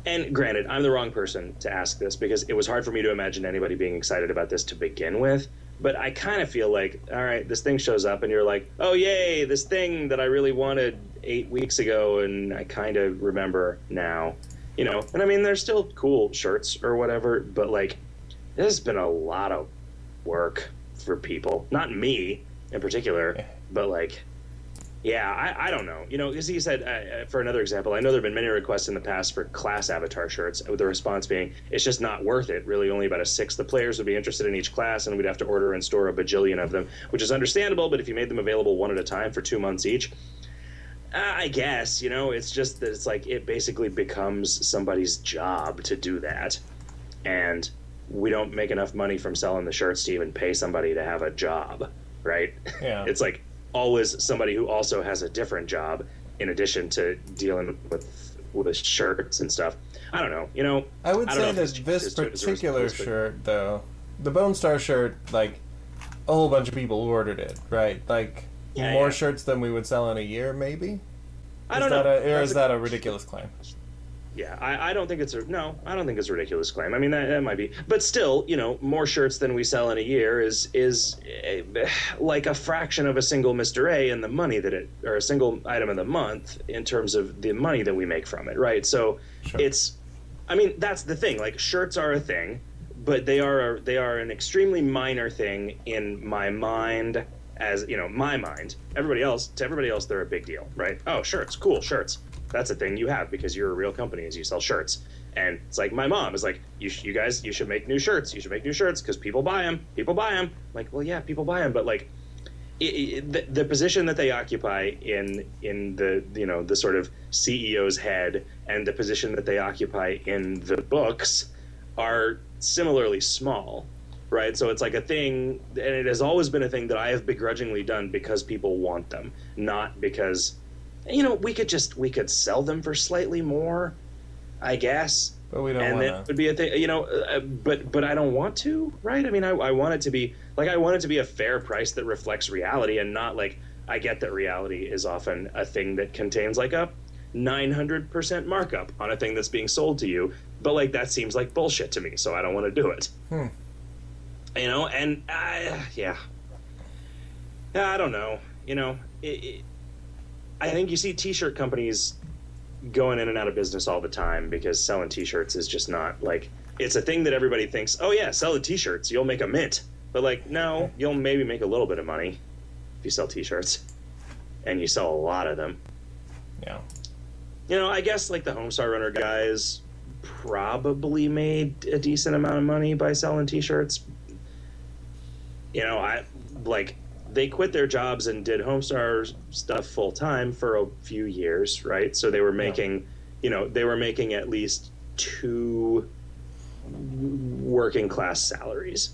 and granted, I'm the wrong person to ask this because it was hard for me to imagine anybody being excited about this to begin with. But I kind of feel like, all right, this thing shows up, and you're like, oh, yay, this thing that I really wanted eight weeks ago, and I kind of remember now. You know, and I mean, they're still cool shirts or whatever, but like, this has been a lot of work for people. Not me in particular, but like, yeah, I, I don't know. You know, as he said, uh, for another example, I know there have been many requests in the past for class avatar shirts, with the response being, it's just not worth it. Really, only about a sixth of the players would be interested in each class, and we'd have to order and store a bajillion of them, which is understandable, but if you made them available one at a time for two months each, I guess, you know, it's just that it's like it basically becomes somebody's job to do that. And we don't make enough money from selling the shirts to even pay somebody to have a job, right? Yeah. *laughs* it's like always somebody who also has a different job in addition to dealing with with the shirts and stuff. I don't know. You know, I would I say that this just as a particular shirt, though, the Bone Star shirt, like a whole bunch of people ordered it, right? Like Yeah, more yeah. shirts than we would sell in a year, maybe. I don't is that know. A, or That's is a- that a ridiculous claim? Yeah, I, I don't think it's a no. I don't think it's a ridiculous claim. I mean, that, that might be, but still, you know, more shirts than we sell in a year is is eh, like a fraction of a single Mister A in the money that it or a single item of the month in terms of the money that we make from it, right? So Sure. it's, I mean, that's the thing. Like shirts are a thing, but they are a, they are an extremely minor thing in my mind. As you know, my mind. Everybody else, to everybody else, they're a big deal, right? Oh, shirts, cool shirts that's a thing you have because you're a real company as you sell shirts. And it's like my mom is like you, sh- you guys you should make new shirts. You should make new shirts because people buy them people buy them like well yeah people buy them but like i i the, the position that they occupy in in the you know the sort of CEO's head and the position that they occupy in the books are similarly small right? So it's like a thing and it has always been a thing that I have begrudgingly done because people want them not because you know we could just we could sell them for slightly more i guess. But we don't and want it would be a thing you know uh, but but i don't want to right? I mean I, I want it to be like i want it to be a fair price that reflects reality and not like i get that reality is often a thing that contains like a 900% markup on a thing that's being sold to you. But like that seems like bullshit to me so i don't want to do it. Hmm. you know and I, yeah. Yeah i don't know you know it, it, i think you see t-shirt companies going in and out of business all the time because selling t-shirts is just not like it's a thing that everybody thinks oh yeah sell the t-shirts you'll make a mint. But like no you'll maybe make a little bit of money if you sell t-shirts and you sell a lot of them. Yeah. you know i guess like the homestar runner guys probably made a decent amount of money by selling t-shirts. You know i like they quit their jobs and did homestar stuff full time for a few years right so they were making you know they were making at least two working class salaries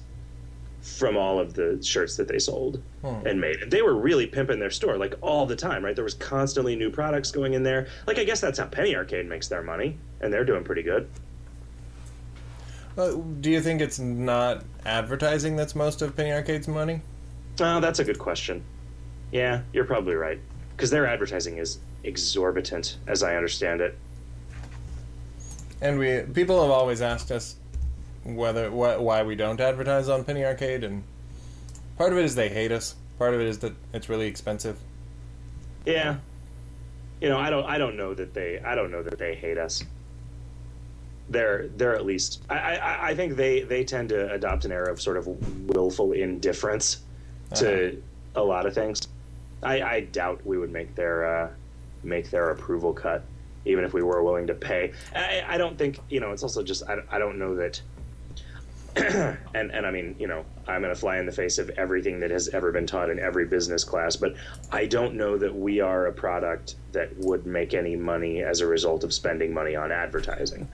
from all of the shirts that they sold Hmm. and made. They were really pimping their store like all the time, right? There was constantly new products going in there. Like I guess that's how Penny Arcade makes their money, and they're doing pretty good. Uh, do you think it's not advertising that's most of Penny Arcade's money? Oh, that's a good question. Yeah, you're probably right because their advertising is exorbitant, as I understand it. And we people have always asked us whether wh- why we don't advertise on Penny Arcade, and part of it is they hate us. Part of it is that it's really expensive. Yeah, you know, I don't, I don't know that they, I don't know that they hate us. They're, they're at least, I, I, I think they, they tend to adopt an era of sort of willful indifference to a lot of things. I, I doubt we would make their, uh, make their approval cut, even if we were willing to pay. I, I don't think, you know, it's also just, I, I don't know that. *clears throat* and and I mean, you know, I'm going to fly in the face of everything that has ever been taught in every business class, but I don't know that we are a product that would make any money as a result of spending money on advertising.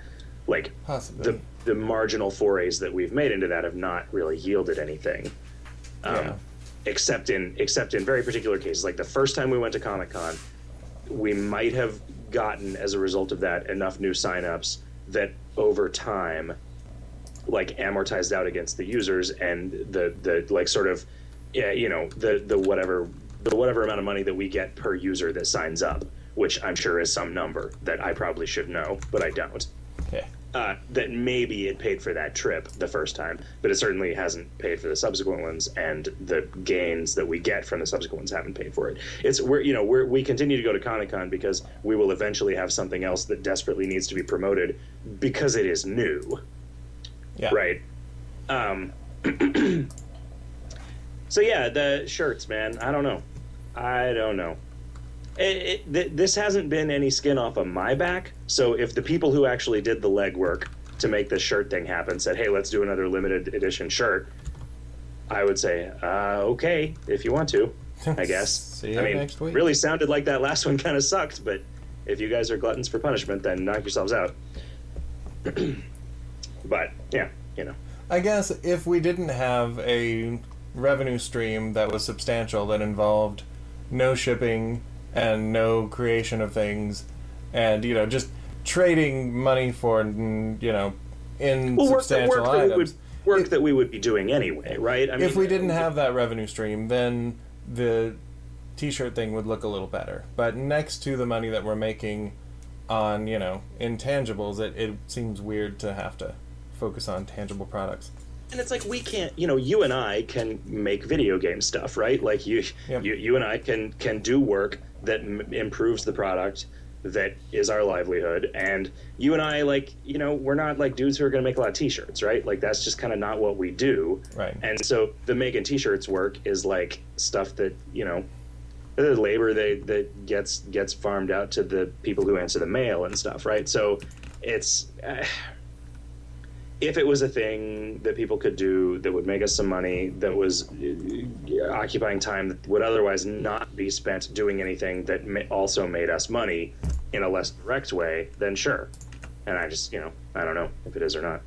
Like Possibly. the the marginal forays that we've made into that have not really yielded anything. Um, Yeah. Except in except in very particular cases, like the first time we went to Comic Con, we might have gotten as a result of that enough new signups that over time like amortized out against the users and the the like sort of yeah, you know the the whatever the whatever amount of money that we get per user that signs up which i'm sure is some number that i probably should know but i don't Yeah. Uh, that maybe it paid for that trip the first time, but it certainly hasn't paid for the subsequent ones, and the gains that we get from the subsequent ones haven't paid for it. It's we're you know we're, we continue to go to Comic Con because we will eventually have something else that desperately needs to be promoted because it is new, Yeah. right? Um, *clears throat* so yeah, the shirts, man. I don't know. I don't know. It, it, th- this hasn't been any skin off of my back. So if the people who actually did the legwork to make this shirt thing happen said, "Hey, let's do another limited edition shirt," I would say, uh, "Okay, if you want to." I *laughs* guess. See you I mean, next week. really sounded like that last *laughs* one kind of sucked, but if you guys are gluttons for punishment, then knock yourselves out. *clears throat* but yeah, you know. I guess if we didn't have a revenue stream that was substantial that involved no shipping and no creation of things and you know just trading money for you know Well, work, that, insubstantial work, that we would, items work that we would be doing anyway, right? I mean, if we didn't uh, have that revenue stream then the t-shirt thing would look a little better but next to the money that we're making on you know intangibles it, it seems weird to have to focus on tangible products and it's like we can't you know you and i can make video game stuff right like you Yep. you, you and i can can do work that m- improves the product that is our livelihood and you and i like you know we're not like dudes who are going to make a lot of t-shirts right? Like that's just kind of not what we do. Right. and so the making t-shirts work is like stuff that you know the labor they that gets gets farmed out to the people who answer the mail and stuff right? So it's uh, if it was a thing that people could do that would make us some money that was uh, occupying time that would otherwise not be spent doing anything that also made us money in a less direct way then sure. And i just you know i don't know if it is or not.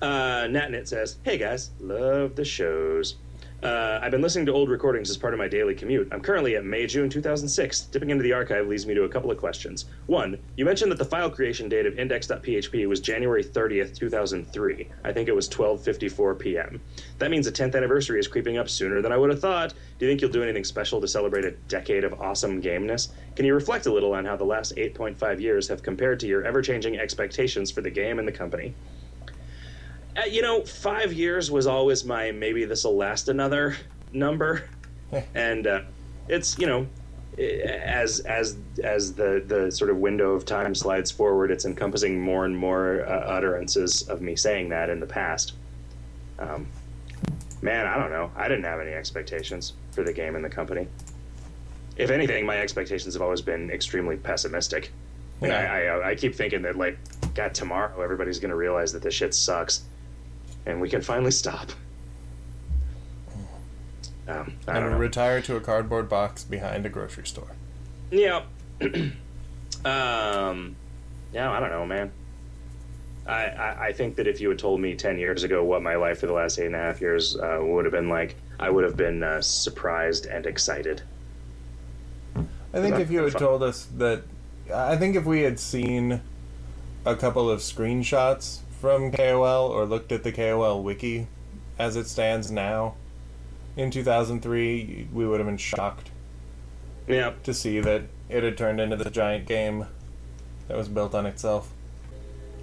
Uh, Natnit says, "Hey guys, love the shows. Uh, I've been listening to old recordings as part of my daily commute. I'm currently at May June 2006. Dipping into the archive leads me to a couple of questions. One, you mentioned that the file creation date of index.php was January 30th, 2003. I think it was 12:54 p.m. That means the 10th anniversary is creeping up sooner than I would have thought. Do you think you'll do anything special to celebrate a decade of awesome gameness? Can you reflect a little on how the last 8.5 years have compared to your ever-changing expectations for the game and the company?" Uh, you know, five years was always my maybe this will last another number, and uh, it's you know, as as as the the sort of window of time slides forward, it's encompassing more and more uh, utterances of me saying that in the past. Um, man, I don't know. I didn't have any expectations for the game and the company. If anything, my expectations have always been extremely pessimistic. And I, I, I keep thinking that, like, God, tomorrow everybody's going to realize that this shit sucks, and we can finally stop. Um, I don't and know. retire to a cardboard box behind a grocery store. Yeah. *clears throat* um, yeah, I don't know, man. I, I, I think that if you had told me 10 years ago what my life for the last eight and a half years uh, would have been like, I would have been uh, surprised and excited. I think if you had fun. told us that, I think if we had seen a couple of screenshots from KOL or looked at the KOL wiki as it stands now in 2003, we would have been shocked Yeah. to see that it had turned into the giant game that was built on itself.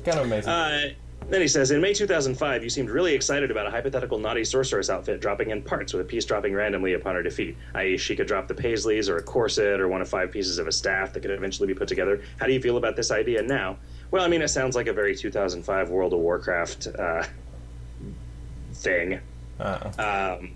Kind of amazing. Uh, then he says, in May 2005, you seemed really excited about a hypothetical naughty sorceress outfit dropping in parts with a piece dropping randomly upon her defeat, i.e., she could drop the paisleys or a corset or one of five pieces of a staff that could eventually be put together. How do you feel about this idea now? Well, I mean, it sounds like a very 2005 World of Warcraft uh, thing. Uh, um,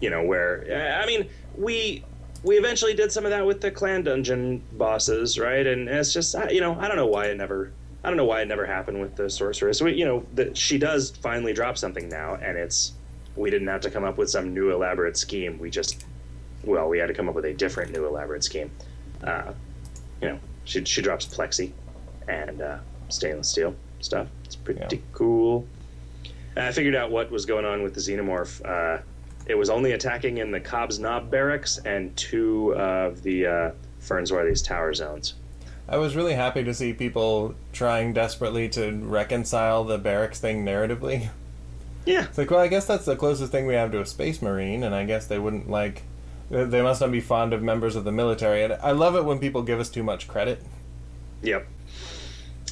you know where i mean we we eventually did some of that with the clan dungeon bosses right? And it's just you know i don't know why it never i don't know why it never happened with the sorceress. We, you know that she does finally drop something now and it's we didn't have to come up with some new elaborate scheme. We just well we had to come up with a different new elaborate scheme. Uh, you know she, she drops plexi and uh, stainless steel stuff it's pretty Yeah. cool I figured out what was going on with the xenomorph. Uh, it was only attacking in the Cobb's Knob barracks and two of the uh, Fernsworthy's tower zones. I was really happy to see people trying desperately to reconcile the barracks thing narratively. Yeah, It's like, well, I guess that's the closest thing we have to a space marine, and I guess they wouldn't like. They must not be fond of members of the military. And I love it when people give us too much credit. yep.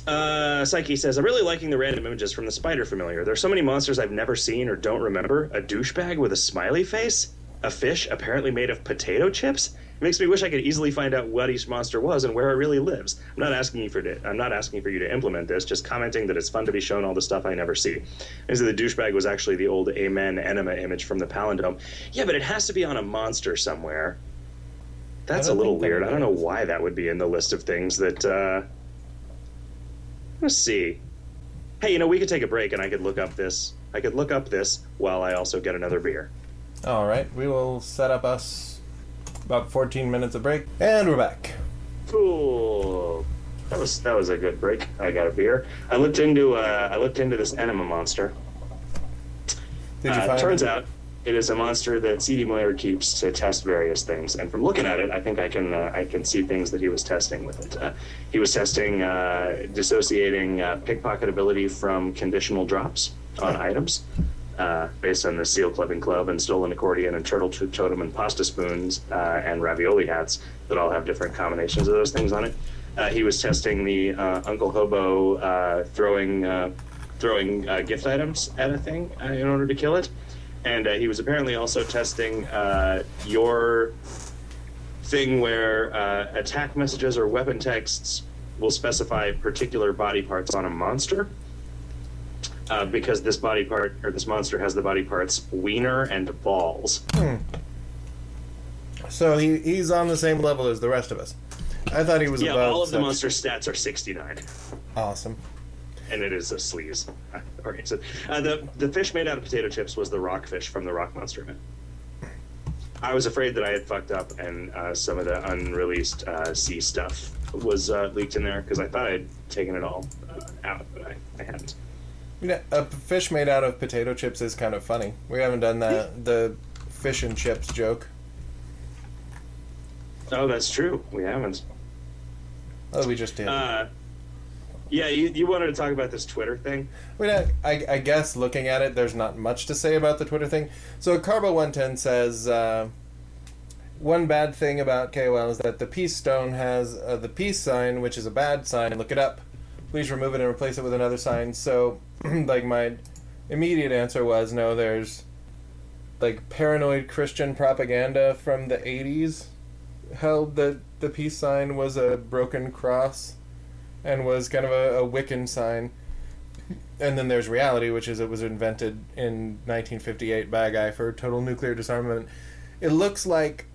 Uh, Psyche says, I'm really liking the random images from the spider familiar. There's so many monsters I've never seen or don't remember. A douchebag with a smiley face? A fish apparently made of potato chips? It makes me wish I could easily find out what each monster was and where it really lives. I'm not asking you for to, I'm not asking for you to implement this, just commenting that it's fun to be shown all the stuff I never see. And so the douchebag was actually the old Amen Enema image from the Palindrome. Yeah, but it has to be on a monster somewhere. That's a little weird. I don't know why that would be in the list of things that uh Let's see. Hey, you know, we could take a break and I could look up this. I could look up this while I also get another beer. All right, we will set up us about 14 minutes of break, and we're back. Cool. That was that was a good break. I got a beer. I looked into uh, I looked into this enema monster. Did you Uh, find turns it? out it is a monster that C.D. Moyer keeps to test various things. And from looking at it, I think I can uh, I can see things that he was testing with it. Uh, he was testing uh, dissociating uh, pickpocket ability from conditional drops on items. Uh, based on the seal clubbing club and stolen accordion and turtle to- totem and pasta spoons uh, and ravioli hats that all have different combinations of those things on it. Uh, he was testing the uh, Uncle Hobo uh, throwing uh, throwing uh, gift items at a thing uh, in order to kill it, and uh, he was apparently also testing uh, your thing where uh, attack messages or weapon texts will specify particular body parts on a monster. Uh, because this body part or this monster has the body parts wiener and balls. So he, he's on the same level as the rest of us. I thought he was Yeah, above all of the monster stats are 69. Awesome. And it is a sleaze. *laughs* So uh, the the fish made out of potato chips was the rockfish from the Rock Monster event. I was afraid that I had fucked up and uh, some of the unreleased uh, sea stuff was uh, leaked in there because I thought I'd taken it all uh, out, but I, I hadn't. You know, a fish made out of potato chips is kind of funny. We haven't done that the fish and chips joke. Oh, that's true. We haven't. Oh, we just did. Yeah, you, you wanted to talk about this Twitter thing? I, mean, I, I, I guess looking at it, there's not much to say about the Twitter thing. So Carbo110 says uh, one bad thing about KOL is that the peace stone has uh, the peace sign, which is a bad sign. Look it up. Please remove it and replace it with another sign. So, *clears throat* like my immediate answer was no. There's like paranoid Christian propaganda from the 80s held that the peace sign was a broken cross and was kind of a, a Wiccan sign. And then there's reality, which is it was invented in 1958 by a guy for total nuclear disarmament. It looks like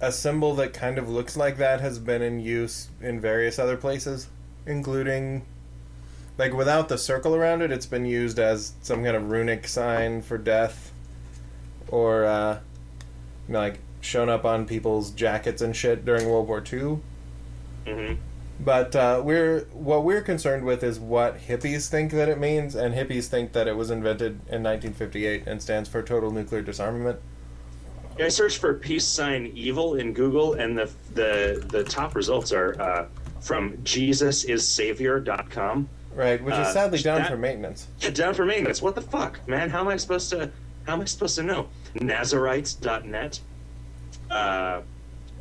a symbol that kind of looks like that has been in use in various other places, including like without the circle around it, it's been used as some kind of runic sign for death, or uh, you know, like shown up on people's jackets and shit during World War II. Mm-hmm. But uh, we're what we're concerned with is what hippies think that it means, and hippies think that it was invented in 1958 and stands for total nuclear disarmament. I searched for peace sign evil in Google, and the the, the top results are uh, from JesusIsSavior.com. Right, which is Uh, sadly down that- for maintenance. Yeah, down for maintenance. What the fuck, man? How am I supposed to? How am I supposed to know? Nazarites.net. Uh,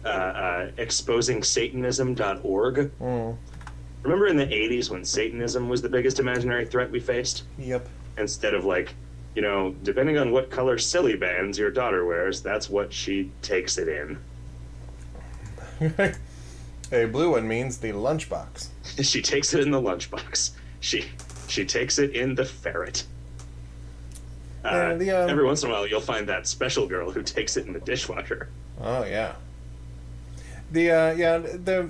uh, uh, exposingsatanism.org. Mm. Remember in the 80s when Satanism was the biggest imaginary threat we faced? Yep. Instead of like, you know, depending on what color Silly Bandz your daughter wears, that's what she takes it in. *laughs* a blue one means the lunchbox. *laughs* she takes it in the lunchbox. She she takes it in the ferret. Uh, the, um, every once in a while, you'll find that special girl who takes it in the dishwasher. Oh yeah. The uh, yeah the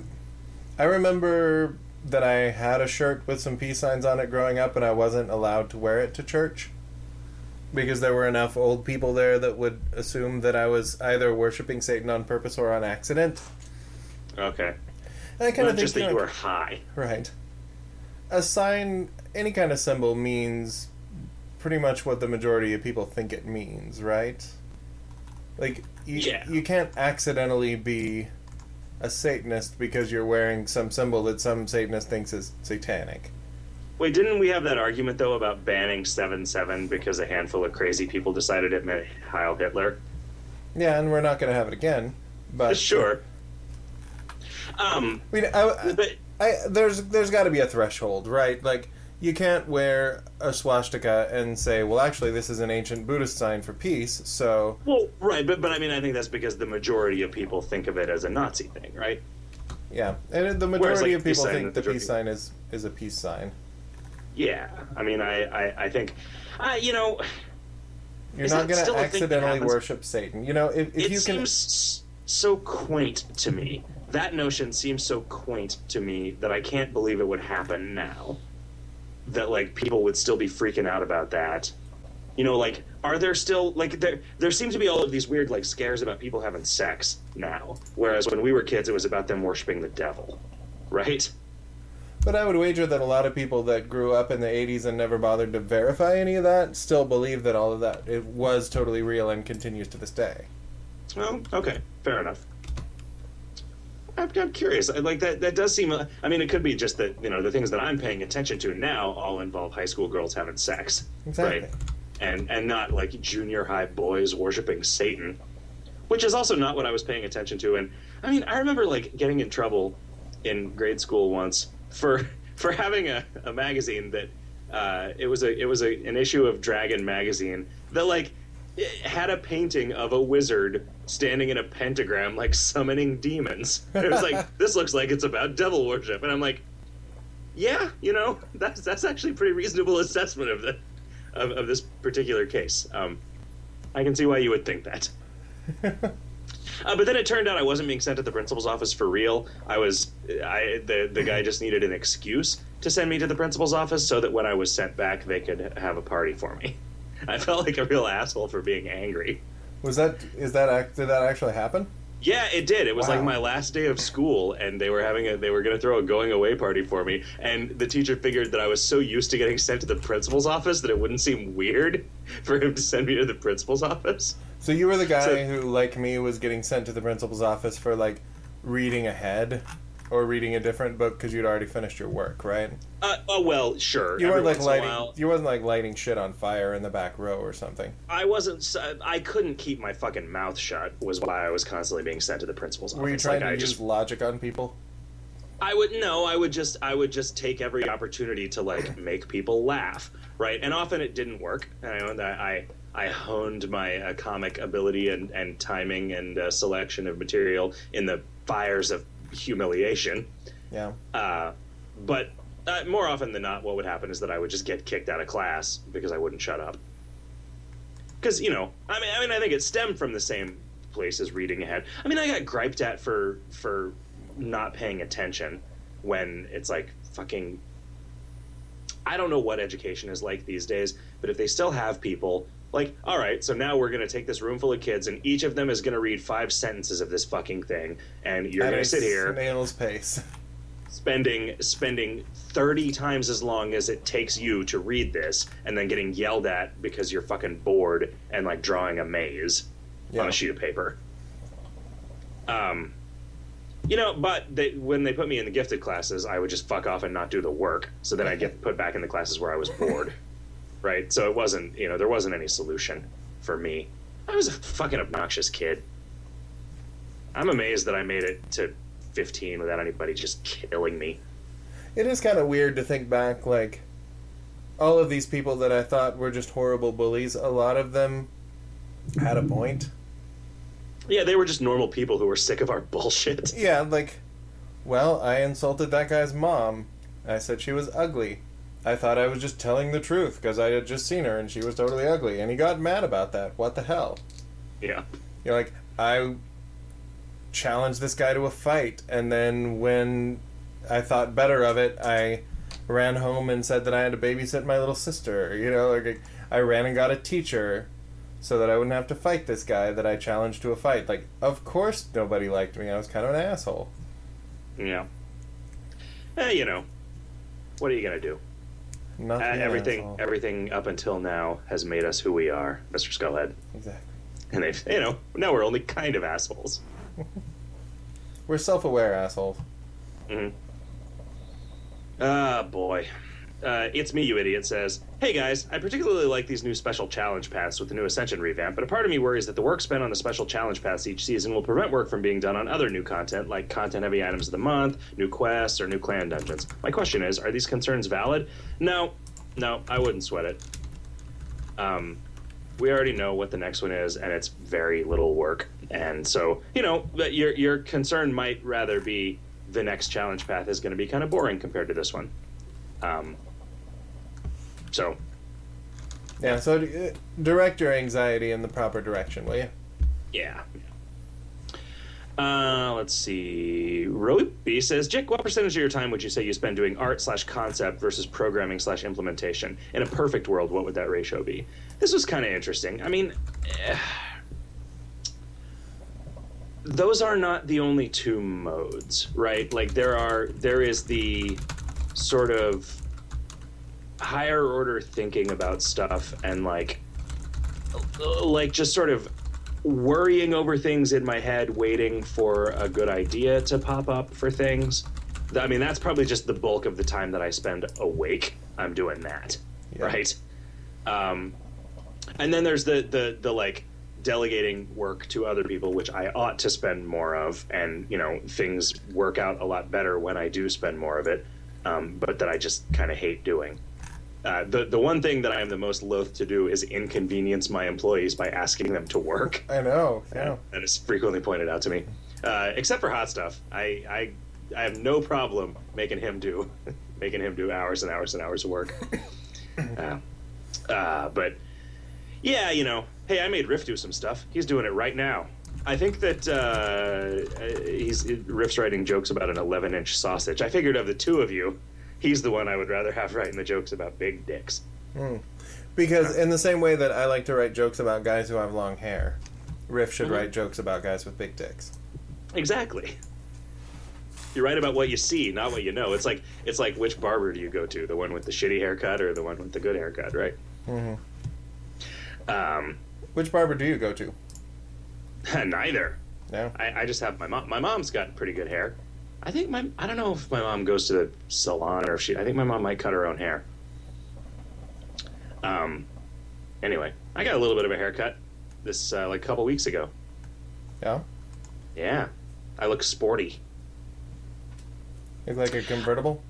I remember that I had a shirt with some peace signs on it growing up, and I wasn't allowed to wear it to church because there were enough old people there that would assume that I was either worshiping Satan on purpose or on accident. Okay, And I kind not of think just that you you were high. Right. A sign, any kind of symbol means pretty much what the majority of people think it means, right? Like, you, Yeah. you can't accidentally be a Satanist because you're wearing some symbol that some Satanist thinks is satanic. Wait, didn't we have that argument though about banning seven seven because a handful of crazy people decided it meant Heil Hitler? Yeah, and we're not going to have it again. But Sure. Um, I mean, I, but I there's there's got to be a threshold, right? Like you can't wear a swastika and say, well, actually, this is an ancient Buddhist sign for peace. So Well, right, but but I mean, I think that's because the majority of people think of it as a Nazi thing, right? yeah, and the Whereas, majority like, of people think the the peace sign is is a peace sign. Yeah, I mean, I I, I think, I you know, You're not going to a thing that accidentally worship Satan. You know, if, if it you can. seems so quaint to me. That notion seems so quaint to me that I can't believe it would happen now. That like people would still be freaking out about that. You know, like are there still like there there seem to be all of these weird like scares about people having sex now, whereas when we were kids it was about them worshiping the devil, right? But I would wager that a lot of people that grew up in the 80s and never bothered to verify any of that still believe that all of that it was totally real and continues to this day. Well, okay, fair enough. I'm, I'm curious. I- Like that. That does seem. I mean, it could be just that you know the things that I'm paying attention to now all involve high school girls having sex, Exactly. right? And and not like junior high boys worshiping Satan, which is also not what I was paying attention to. And I mean, I remember like getting in trouble in grade school once for *laughs* for having a, a magazine that uh, it was a it was a, an issue of Dragon magazine that like had a painting of a wizard standing in a pentagram like summoning demons. It was like *laughs* this looks like it's about devil worship, and I'm like, yeah, you know that's that's actually a pretty reasonable assessment of the of, of this particular case. Um, I can see why you would think that. *laughs* Uh, but then it turned out I wasn't being sent to the principal's office for real. I was, I the the guy just needed an excuse to send me to the principal's office so that when I was sent back, they could have a party for me. *laughs* I felt like a real asshole for being angry. Was that is that act, did that actually happen? Yeah, it did. It was like my last day of school, and they were having a they were going to throw a going away party for me. And the teacher figured that I was so used to getting sent to the principal's office that it wouldn't seem weird *laughs* for him to send me to the principal's office. So you were the guy So- who, like me, was getting sent to the principal's office for like reading ahead or reading a different book because you'd already finished your work, right? Uh, oh well, sure. You weren't like once in a lighting. You wasn't like lighting shit on fire in the back row or something. I wasn't. I couldn't keep my fucking mouth shut. Was why I was constantly being sent to the principal's office. Were you trying like, to I use just, logic on people? I would no. I would just. I would just take every opportunity to like *clears throat* make people laugh, right? And often it didn't work. And I that I I honed my uh, comic ability and and timing and uh, selection of material in the fires of humiliation. Yeah. Uh, but uh, more often than not, what would happen is that I would just get kicked out of class because I wouldn't shut up. Because you know, I mean, I mean, I think it stemmed from the same place as reading ahead. I mean, I got griped at for for not paying attention when it's like fucking. I don't know what education is like these days, but if they still have people like, all right, so now we're going to take this room full of kids, and each of them is going to read five sentences of this fucking thing, and you're going to sit here snail's pace. spending spending 30 times as long as it takes you to read this and then getting yelled at because you're fucking bored and like drawing a maze Yeah. on a sheet of paper um you know but they, when they put me in the gifted classes i would just fuck off and not do the work so then i get *laughs* put back in the classes where i was bored right so it wasn't you know there wasn't any solution for me i was a fucking obnoxious kid i'm amazed that i made it to 15 without anybody just killing me It is kind of weird to think back, like, all of these people that I thought were just horrible bullies, a lot of them had a point. Yeah, they were just normal people who were sick of our *laughs* bullshit. Yeah, like, well, I insulted that guy's mom. I said she was ugly. I thought I was just telling the truth because I had just seen her and she was totally ugly. And he got mad about that. What the hell? Yeah. You're like, I challenged this guy to a fight, and then when I thought better of it, I ran home and said that I had to babysit my little sister. You know, like I ran and got a teacher so that I wouldn't have to fight this guy that I challenged to a fight. Like, of course nobody liked me. I was kind of an asshole. Yeah. Eh, you know, what are you gonna do? Uh, everything, everything up until now has made us who we are, Mr. Skullhead. Exactly. And they've, you know, now we're only kind of assholes. *laughs* We're self-aware assholes. hmm Ah, boy. Uh, it's me, you idiot, says, Hey guys, I particularly like these new special challenge paths with the new Ascension revamp, but a part of me worries that the work spent on the special challenge paths each season will prevent work from being done on other new content, like content heavy items of the month, new quests, or new clan dungeons. My question is, are these concerns valid? No, no, I wouldn't sweat it. Um, we already know what the next one is, and it's very little work. And so, you know, your your concern might rather be the next challenge path is going to be kind of boring compared to this one. Um, so, Yeah, so uh, direct your anxiety in the proper direction, will you? yeah. Uh, let's see. Roby says, Jick, what percentage of your time would you say you spend doing art slash concept versus programming slash implementation? In a perfect world, what would that ratio be? This was kind of interesting. I mean, eh, those are not the only two modes, right? Like there are, there is the sort of higher order thinking about stuff and like, like just sort of worrying over things in my head, waiting for a good idea to pop up for things. I mean, that's probably just the bulk of the time that I spend awake. I'm doing that, Yeah. right? Um, and then there's the the the like delegating work to other people, which I ought to spend more of, and you know things work out a lot better when I do spend more of it, um, but that I just kind of hate doing. Uh, the the one thing that I am the most loath to do is inconvenience my employees by asking them to work. I know. Yeah. That is frequently pointed out to me. Uh, except for hot stuff, I, I I have no problem making him do *laughs* making him do hours and hours and hours of work. *laughs* uh, uh, but yeah, you know, hey, I made Riff do some stuff. He's doing it right now. I think that uh, he's Riff's writing jokes about an 11 inch sausage. I figured of the two of you, he's the one I would rather have writing the jokes about big dicks. Because in the same way that I like to write jokes about guys who have long hair, Riff should Mhm. write jokes about guys with big dicks. Exactly. You're right about what you see, not what you know. It's like it's like which barber do you go to? The one with the shitty haircut or the one with the good haircut, right? hmm Um, Which barber do you go to? *laughs* neither. No. I, I just have my mom. My mom's got pretty good hair. I think my I don't know if my mom goes to the salon or if she. I think my mom might cut her own hair. Um. Anyway, I got a little bit of a haircut this uh, like a couple weeks ago. Yeah. Yeah, I look sporty. Look like a convertible.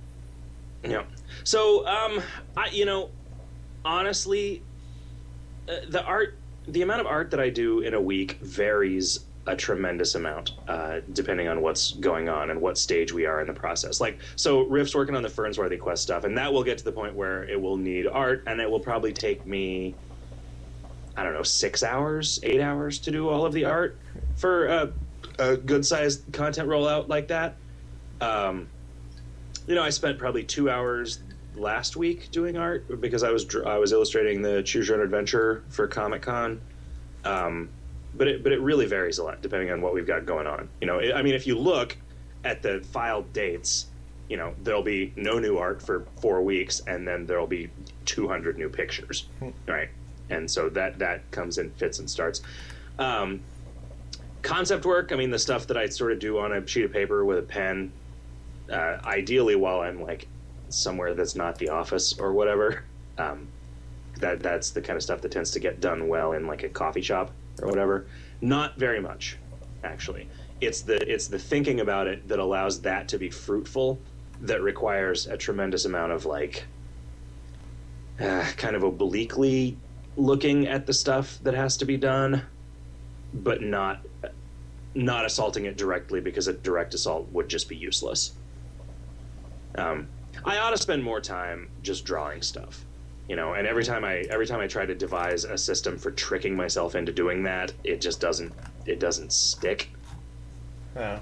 Yeah. So, um, I you know, honestly, uh, the art, the amount of art that I do in a week varies a tremendous amount, uh, depending on what's going on and what stage we are in the process. Like, so Riff's working on the Fernswarthy quest stuff, and that will get to the point where it will need art, and it will probably take me, I don't know, six hours, eight hours to do all of the art for a, a good sized content rollout like that. Um, you know, I spent probably two hours last week doing art because I was I was illustrating the Choose Your Own Adventure for Comic Con. Um, but it but it really varies a lot depending on what we've got going on. You know, I mean, if you look at the filed dates, you know, there'll be no new art for four weeks, and then there'll be 200 new pictures, right? And so that that comes in fits and starts. Um, concept work, I mean, the stuff that I sort of do on a sheet of paper with a pen, uh, ideally while I'm like somewhere that's not the office or whatever. Um, that that's the kind of stuff that tends to get done well in like a coffee shop or whatever. Not very much, actually. It's the it's the thinking about it that allows that to be fruitful. That requires a tremendous amount of like, uh, kind of obliquely looking at the stuff that has to be done, but not not assaulting it directly because a direct assault would just be useless. Um, I ought to spend more time just drawing stuff, you know. And every time I every time I try to devise a system for tricking myself into doing that, it just doesn't it doesn't stick. Yeah.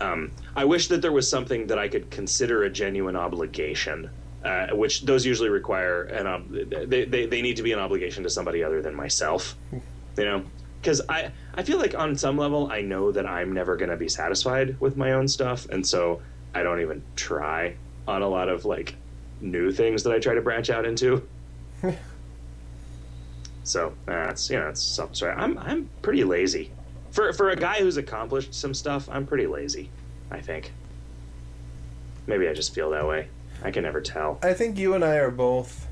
Um, I wish that there was something that I could consider a genuine obligation, uh, which those usually require and ob- they, they they need to be an obligation to somebody other than myself, you know. Because I I feel like on some level I know that I'm never going to be satisfied with my own stuff, and so I don't even try on a lot of like new things that I try to branch out into. *laughs* so that's you know it's something. Sorry, I'm I'm pretty lazy for for a guy who's accomplished some stuff. I'm pretty lazy. I think. Maybe I just feel that way. I can never tell. I think you and I are both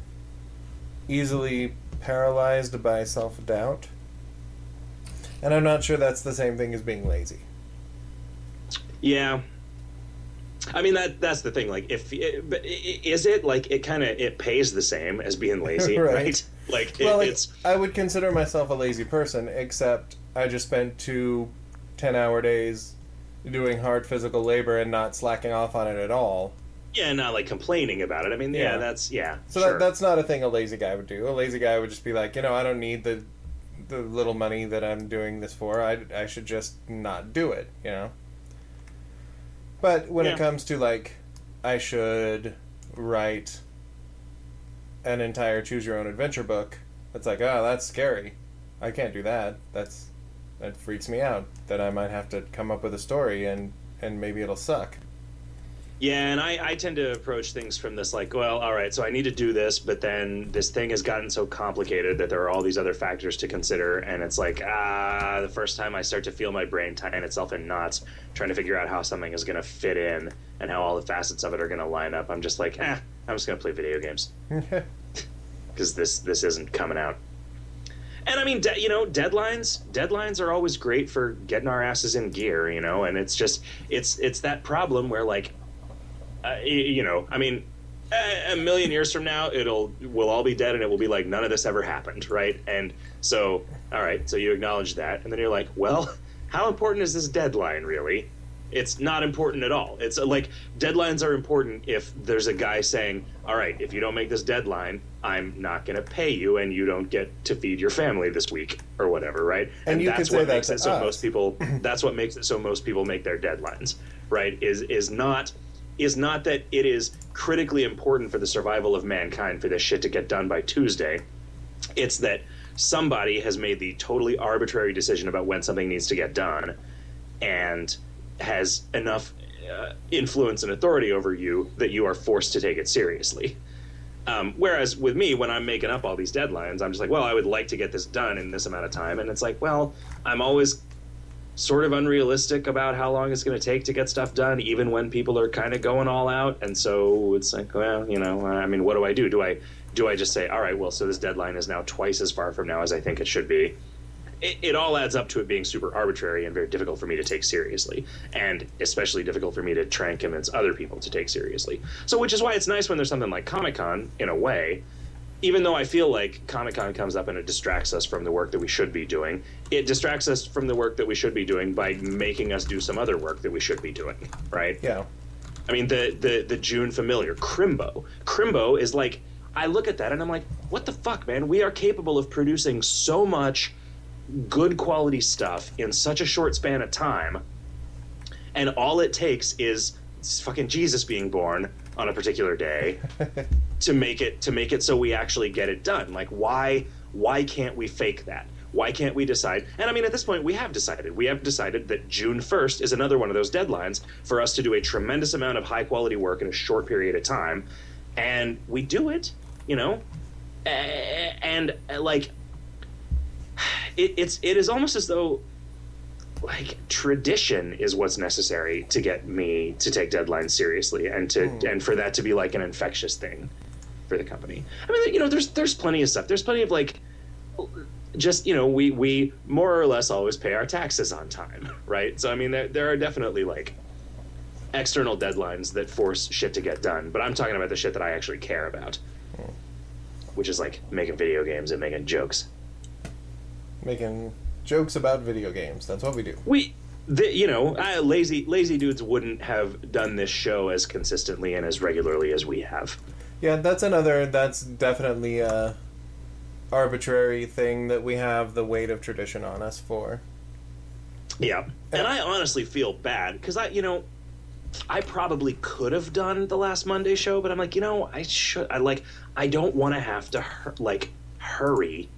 easily paralyzed by self doubt. And I'm not sure that's the same thing as being lazy. Yeah. I mean that that's the thing. Like, if eh, but is it like it kind of it pays the same as being *laughs* lazy, right. right? Like, well, it, like, it's. I would consider myself a lazy person, except I just spent two 10 hour days doing hard physical labor and not slacking off on it at all. Yeah, not like complaining about it. I mean, yeah, Yeah. that's yeah. So sure. that, that's not a thing a lazy guy would do. A lazy guy would just be like, you know, I don't need the the little money that I'm doing this for. I, I should just not do it, you know. But when Yeah. it comes to like, I should write an entire choose your own adventure book. It's like, oh, that's scary. I can't do that. That's that freaks me out. That I might have to come up with a story and and maybe it'll suck. Yeah, and I, I tend to approach things from this like, well, all right, so I need to do this, but then this thing has gotten so complicated that there are all these other factors to consider, and it's like, ah, the first time I start to feel my brain tying itself in knots, trying to figure out how something is going to fit in and how all the facets of it are going to line up, I'm just like, eh, I'm just going to play video games *laughs* because this this isn't coming out. And I mean, de- you know, deadlines. Deadlines are always great for getting our asses in gear, you know. And it's just, it's it's that problem where, like, uh, you know, I mean, a, a million years from now, it'll we'll all be dead, and it will be like none of this ever happened, right? And so, all right, so you acknowledge that, and then you're like, well, how important is this deadline really? It's not important at all. It's uh, like deadlines are important if there's a guy saying, "All right, if you don't make this deadline, I'm not going to pay you, and you don't get to feed your family this week or whatever." Right? And you that's what that makes to it so us. most people. That's what makes it so most people make their deadlines. Right? Is is not is not that it is critically important for the survival of mankind for this shit to get done by Tuesday. It's that somebody has made the totally arbitrary decision about when something needs to get done and has enough uh, influence and authority over you that you are forced to take it seriously. Um, whereas with me, when I'm making up all these deadlines, I'm just like, well, I would like to get this done in this amount of time. And it's like, well, I'm always sort of unrealistic about how long it's going to take to get stuff done, even when people are kind of going all out. And so it's like, well, you know, I mean, what do I do? Do I do I just say, all right, well, so this deadline is now twice as far from now as I think it should be? It, it all adds up to it being super arbitrary and very difficult for me to take seriously, and especially difficult for me to try and convince other people to take seriously. So, which is why it's nice when there's something like Comic Con, in a way, even though I feel like Comic Con comes up and it distracts us from the work that we should be doing, it distracts us from the work that we should be doing by making us do some other work that we should be doing, right? Yeah. I mean, the the the June familiar, Crimbo. Crimbo is like, I look at that and I'm like, what the fuck, man? We are capable of producing so much good quality stuff in such a short span of time, and all it takes is fucking Jesus being born on a particular day *laughs* to make it to make it so we actually get it done. Like why why can't we fake that? Why can't we decide? And I mean at this point we have decided. We have decided that June 1st is another one of those deadlines for us to do a tremendous amount of high quality work in a short period of time and we do it, you know? And like *sighs* it, it's it is almost as though like tradition is what's necessary to get me to take deadlines seriously and to hmm. and for that to be like an infectious thing for the company. I mean, you know, there's there's plenty of stuff. There's plenty of like just you know we we more or less always pay our taxes on time, *laughs* right? So I mean, there there are definitely like external deadlines that force shit to get done. But I'm talking about the shit that I actually care about, hmm. which is like making video games and making jokes. Making jokes about video games. That's what we do. we the, you know uh, lazy lazy dudes wouldn't have done this show as consistently and as regularly as we have Yeah, that's another. That's definitely a arbitrary thing that we have the weight of tradition on us for. yeah and i honestly feel bad because i you know i probably could have done the last monday show but i'm like you know i should i like i don't want to have to like hurry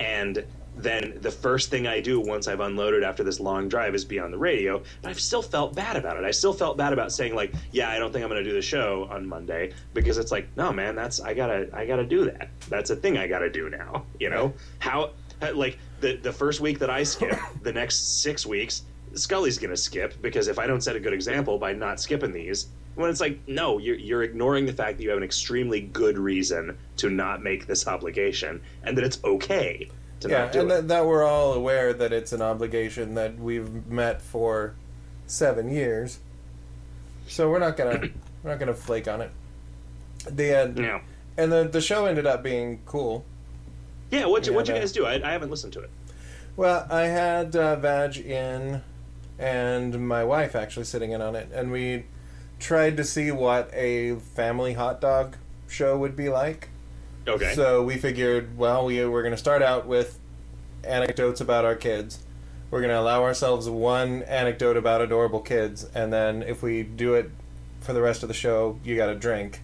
and then the first thing I do once I've unloaded after this long drive is be on the radio. But I've still felt bad about it. I still felt bad about saying like, yeah, I don't think I'm going to do the show on Monday because it's like, no, man, that's I gotta I gotta do that. That's a thing I gotta do now. *laughs* You know how uh, like the the first week that I skip, the next six weeks Scully's to skip because if I don't set a good example by not skipping these, When it's like, no, you're you're ignoring the fact that you have an extremely good reason to not make this obligation, and that it's okay to yeah, not do and it. that, that we're all aware that it's an obligation that we've met for seven years. So we're not gonna *coughs* we're not gonna flake on it. The end, yeah, and the the show ended up being cool. yeah. What you Yeah, what you guys do? I, I haven't listened to it. Well, I had uh, Vag in, and my wife actually sitting in on it, and we tried to see what a family hot dog show would be like. Okay. So we figured, well, we we're going to start out with anecdotes about our kids. We're going to allow ourselves one anecdote about adorable kids, and then if we do it for the rest of the show, you got to drink.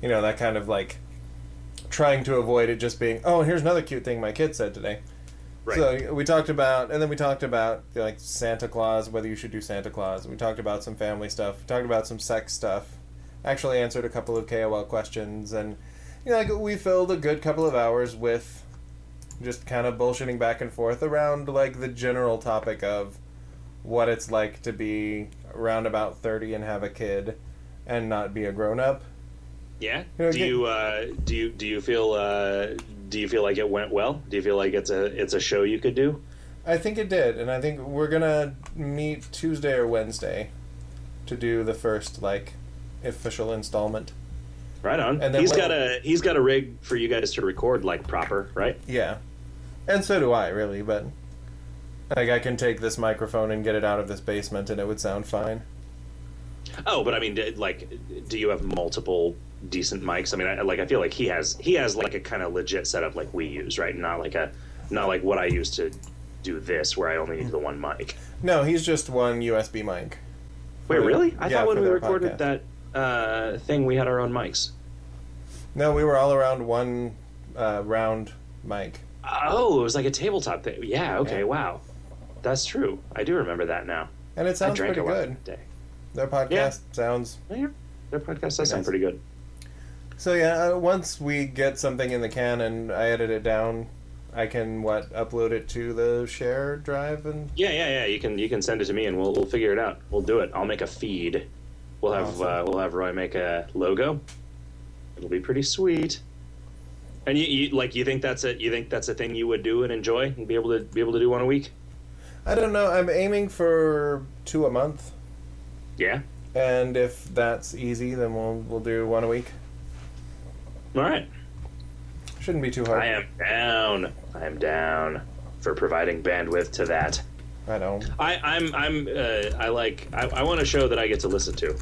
You know, that kind of like trying to avoid it just being, oh, here's another cute thing my kid said today. right. So we talked about, and then we talked about like Santa Claus, whether you should do Santa Claus. We talked about some family stuff. We talked about some sex stuff. Actually, answered a couple of KOL questions, and you know, like we filled a good couple of hours with just kind of bullshitting back and forth around like the general topic of what it's like to be around about thirty and have a kid and not be a grown up. yeah. you know, do get- you uh, do you do you feel uh, do you feel like it went well? Do you feel like it's a it's a show you could do? I think it did, and I think we're gonna meet Tuesday or Wednesday to do the first like official installment. Right on. And then he's got a he's got a rig for you guys to record like proper, right? Yeah, and so do I, really. But like, I can take this microphone and get it out of this basement, and it would sound fine. Oh, but I mean, did- like, do you have multiple decent mics? I mean, I, like, I feel like he has he has like a kind of legit setup like we use, right? Not like a not like what I use to do this, where I only need the one mic. No, he's just one USB mic. Wait, For- really? I yeah, thought when we recorded podcast. that uh, thing, we had our own mics. No, we were all around one uh, round mic. Oh, it was like a tabletop thing. Yeah. Okay. Yeah. Wow. That's true. I do remember that now. And it I sounds pretty good. day. Their podcast Yeah. sounds Yeah, Their podcast does sound nice. pretty good. So yeah, uh, once we get something in the can and I edit it down, I can what upload it to the share drive and Yeah, yeah, yeah. You can you can send it to me and we'll we'll figure it out. We'll do it. I'll make a feed. We'll have Awesome. uh, we'll have Roy make a logo. It'll be pretty sweet. And you, you like you think that's a you think that's a thing you would do and enjoy and be able to be able to do one a week? I don't know. I'm aiming for two a month, Yeah. and if that's easy, then we'll we'll do one a week. All right. Shouldn't be too hard. I am down. I am down for providing bandwidth to that. I don't. I, I'm I'm uh, I like I, I want a show that I get to listen to.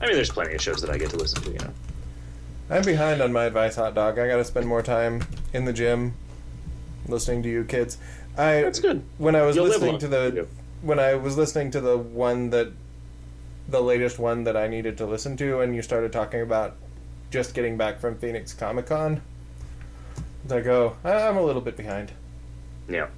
I mean, there's plenty of shows that I get to listen to. You know. I'm behind on my advice, hot dog. I got to spend more time in the gym, listening to you kids. I That's good. when I was You'll listening to the when I was listening to the one that the latest one that I needed to listen to, and you started talking about just getting back from Phoenix Comic Con. I go, I'm a little bit behind. Yeah.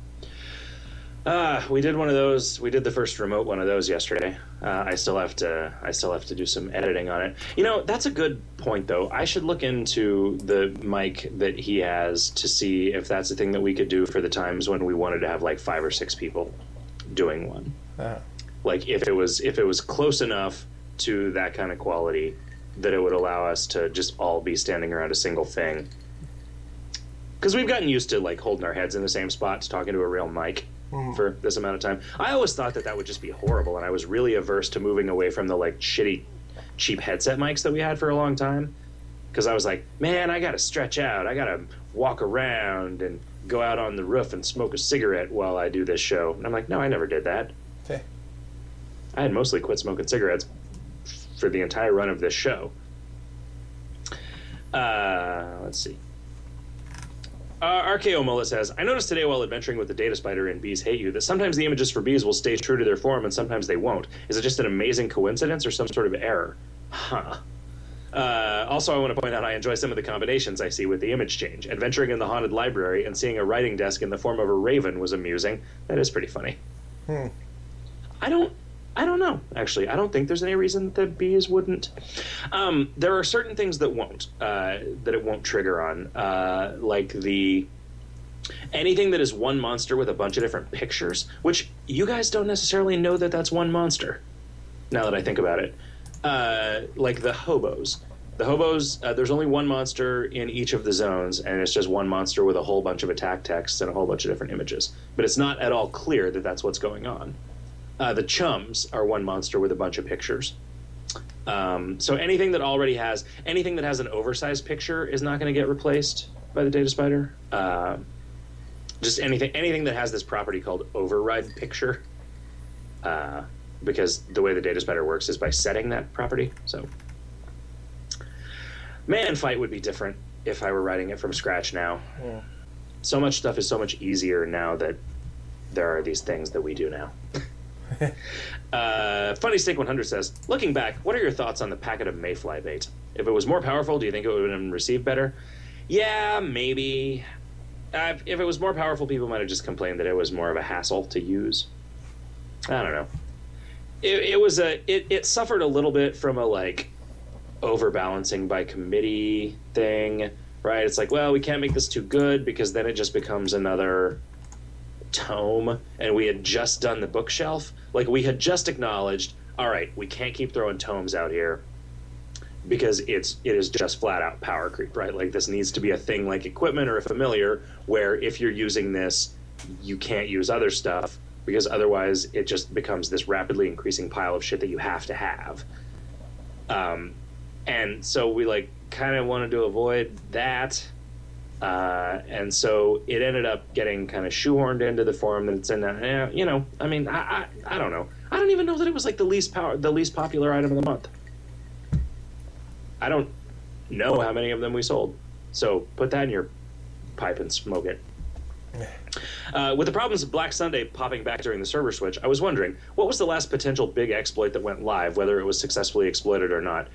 Uh, we did one of those. We did the first remote one of those yesterday. Uh, I still have to. I still have to do some editing on it. You know, that's a good point, though. I should look into the mic that he has to see if that's a thing that we could do for the times when we wanted to have like five or six people doing one. Uh, Like if it was if it was close enough to that kind of quality that it would allow us to just all be standing around a single thing. Because we've gotten used to like holding our heads in the same spot, talking to a real mic for this amount of time. I always thought that that would just be horrible, and I was really averse to moving away from the like shitty, cheap headset mics that we had for a long time. Because I was like, man, I gotta stretch out. I gotta walk around and go out on the roof and smoke a cigarette while I do this show. And I'm like, no, I never did that. Okay. I had mostly quit smoking cigarettes for the entire run of this show. Uh, let's see. Uh, RKO Mullet says, I noticed today while adventuring with the data spider in Bees Hate You that sometimes the images for bees will stay true to their form and sometimes they won't. Is it just an amazing coincidence or some sort of error? Huh. Uh, also, I want to point out I enjoy some of the combinations I see with the image change. Adventuring in the haunted library and seeing a writing desk in the form of a raven was amusing. That is pretty funny. Hmm. I don't. I don't know. Actually, I don't think there's any reason that bees wouldn't. Um, there are certain things that won't. Uh, that it won't trigger on, uh, like the anything that is one monster with a bunch of different pictures. Which you guys don't necessarily know that that's one monster. now that I think about it. Uh, like the hobos. The hobos, uh, there's only one monster in each of the zones, and it's just one monster with a whole bunch of attack texts and a whole bunch of different images. But it's not at all clear that that's what's going on. Uh, the chums are one monster with a bunch of pictures. Um, so anything that already has anything that has an oversized picture is not going to get replaced by the data spider. Uh, just anything anything that has this property called override picture, uh, because the way the data spider works is by setting that property. So man fight would be different if I were writing it from scratch now. Yeah. So much stuff is so much easier now that there are these things that we do now. *laughs* *laughs* uh, Funny Steak 100 says, looking back, what are your thoughts on the packet of mayfly bait? If it was more powerful, do you think it would have been received better? Yeah, maybe. Uh, if it was more powerful, people might have just complained that it was more of a hassle to use. I don't know. It, it was a. It, it suffered a little bit from a like overbalancing by committee thing, right? It's like, well, we can't make this too good because then it just becomes another tome and we had just done the bookshelf like we had just acknowledged all right we can't keep throwing tomes out here because it's it is just flat out power creep right? Like this needs to be a thing like equipment or a familiar where if you're using this you can't use other stuff because otherwise it just becomes this rapidly increasing pile of shit that you have to have. Um, and so we like kind of wanted to avoid that uh, and so it ended up getting kind of shoehorned into the form that it's in. Uh, you know, I mean, I, I, I don't know. I don't even know that it was like the least power, the least popular item of the month. I don't know how many of them we sold. So put that in your pipe and smoke it. *sighs* Uh, with the problems of Black Sunday popping back during the server switch, I was wondering what was the last potential big exploit that went live, whether it was successfully exploited or not.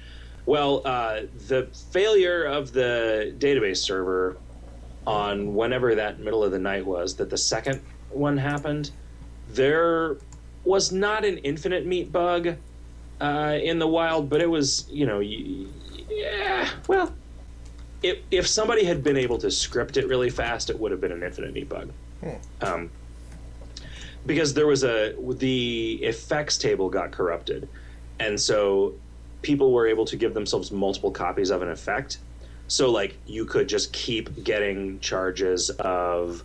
Well, uh, the failure of the database server on whenever that middle of the night was that the second one happened, there was not an infinite meat bug uh, in the wild, but it was, you know, yeah, well, if, if somebody had been able to script it really fast, it would have been an infinite meat bug. Hmm. Um, because there was a the effects table got corrupted, and so people were able to give themselves multiple copies of an effect so like you could just keep getting charges of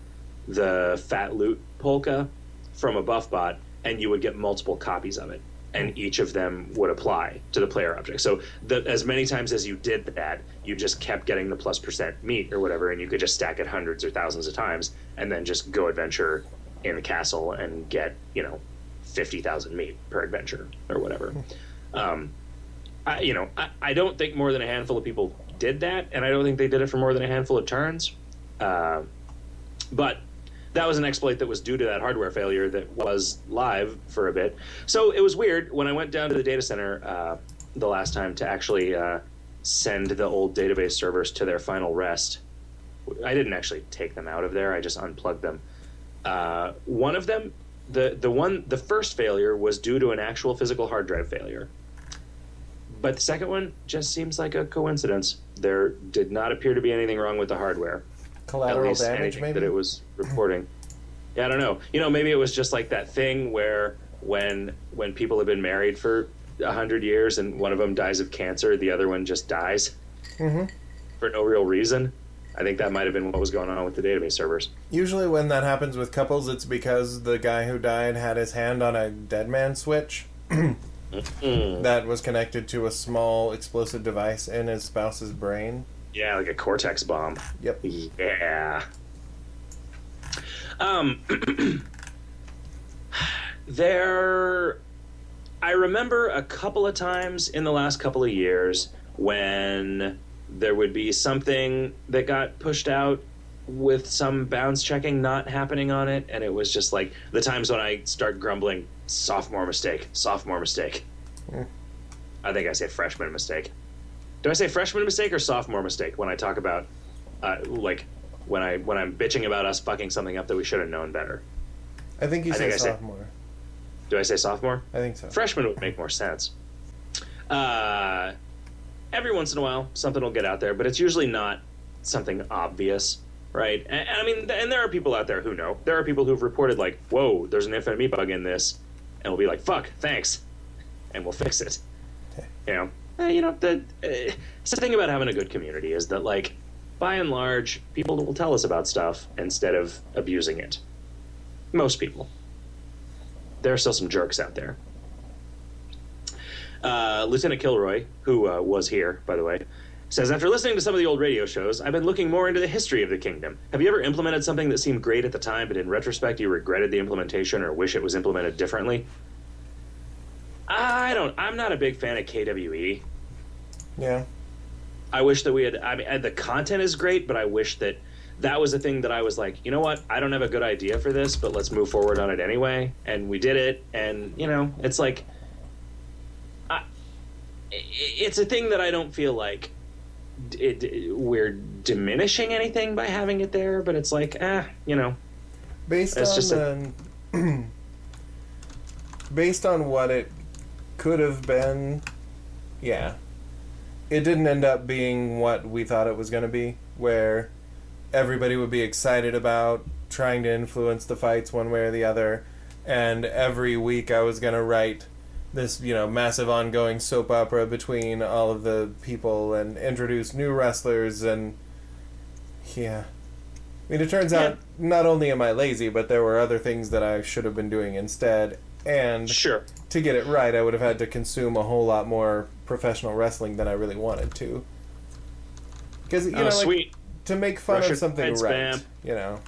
the fat loot polka from a buff bot, and you would get multiple copies of it, and each of them would apply to the player object. So the, as many times as you did that, you just kept getting the plus percent meat or whatever, and you could just stack it hundreds or thousands of times, and then just go adventure in the castle and get you know fifty thousand meat per adventure or whatever. Um, I, you know, I, I don't think more than a handful of people did that, and I don't think they did it for more than a handful of turns. Uh, but that was an exploit that was due to that hardware failure that was live for a bit. So it was weird when I went down to the data center uh, the last time to actually uh, send the old database servers to their final rest. I didn't actually take them out of there. I just unplugged them. Uh, one of them, the the one, the first failure was due to an actual physical hard drive failure. But the second one just seems like a coincidence. There did not appear to be anything wrong with the hardware. Collateral At least damage, maybe. that it was reporting. yeah, I don't know. You know, maybe it was just like that thing where when when people have been married for a hundred years and one of them dies of cancer, the other one just dies Mhm. for no real reason. I think that might have been what was going on with the database servers. Usually, when that happens with couples, it's because the guy who died had his hand on a dead man switch *clears throat* Mm. that was connected to a small explosive device in his spouse's brain. Yeah, like a cortex bomb. Yep. Yeah. Um, *clears throat* there, I remember a couple of times in the last couple of years when there would be something that got pushed out with some bounds checking not happening on it, and it was just like the times when I start grumbling, sophomore mistake, sophomore mistake. Hmm. I think I say freshman mistake. Do I say freshman mistake or sophomore mistake when I talk about uh, like when I when I'm bitching about us fucking something up that we should have known better? I think you I said think I said- sophomore. Do I say sophomore? I think so. Freshman would make more sense. Uh, every once in a while, something will get out there, but it's usually not something obvious, right? And, and I mean, and there are people out there who know. There are people who've reported like, "Whoa, there's an infinite meat bug in this," and we'll be like, "Fuck, thanks," and we'll fix it. You know, eh, you know the uh, it's the thing about having a good community is that like by and large people will tell us about stuff instead of abusing it. Most people. There are still some jerks out there. Uh, Lieutenant Kilroy, who uh, was here, by the way, says after listening to some of the old radio shows, I've been looking more into the history of the kingdom. Have you ever implemented something that seemed great at the time, but in retrospect you regretted the implementation or wish it was implemented differently? I don't. I'm not a big fan of KWE. Yeah. I wish that we had. I mean, the content is great, but I wish that that was the thing that I was like, you know what? I don't have a good idea for this, but let's move forward on it anyway. And we did it, and you know, it's like, I, it's a thing that I don't feel like it, it, we're diminishing anything by having it there, but it's like, ah, you know, Based on just the, *clears throat* based on what it could have been, yeah. It didn't end up being what we thought it was going to be, where everybody would be excited about trying to influence the fights one way or the other, and every week I was going to write this, you know, massive ongoing soap opera between all of the people and introduce new wrestlers and yeah. I mean, it turns out not only am I lazy, but there were other things that I should have been doing instead. And sure. to get it right, I would have had to consume a whole lot more professional wrestling than I really wanted to. Because you Oh, know, like, to make fun Russian of something right, spam. you know.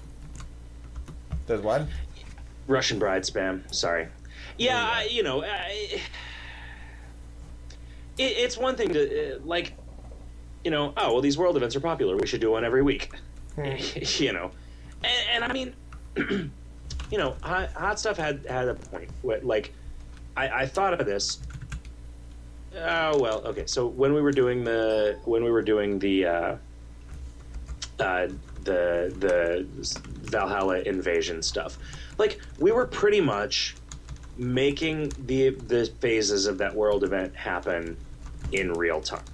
Does what? Russian bride spam. Sorry. Yeah, I, you know, I, *sighs* it, it's one thing to uh, like, you know, oh well, these world events are popular. We should do one every week. *laughs* you know, and, and I mean, *clears throat* you know, hot, hot stuff had had a point. Where, like, I, I thought of this. Oh well, okay. So when we were doing the when we were doing the uh, uh, the the Valhalla invasion stuff, like we were pretty much making the the phases of that world event happen in real time,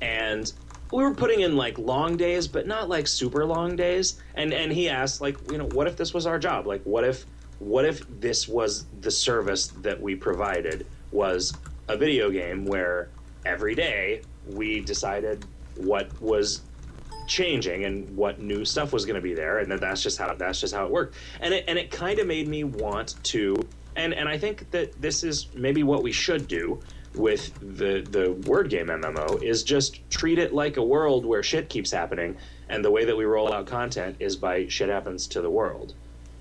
and we were putting in like long days, but not like super long days. And and he asked like, you know, what if this was our job? Like, what if what if this was the service that we provided was a video game where every day we decided what was changing and what new stuff was going to be there and that that's just how that's just how it worked and it and it kind of made me want to and and I think that this is maybe what we should do with the the word game MMO is just treat it like a world where shit keeps happening and the way that we roll out content is by shit happens to the world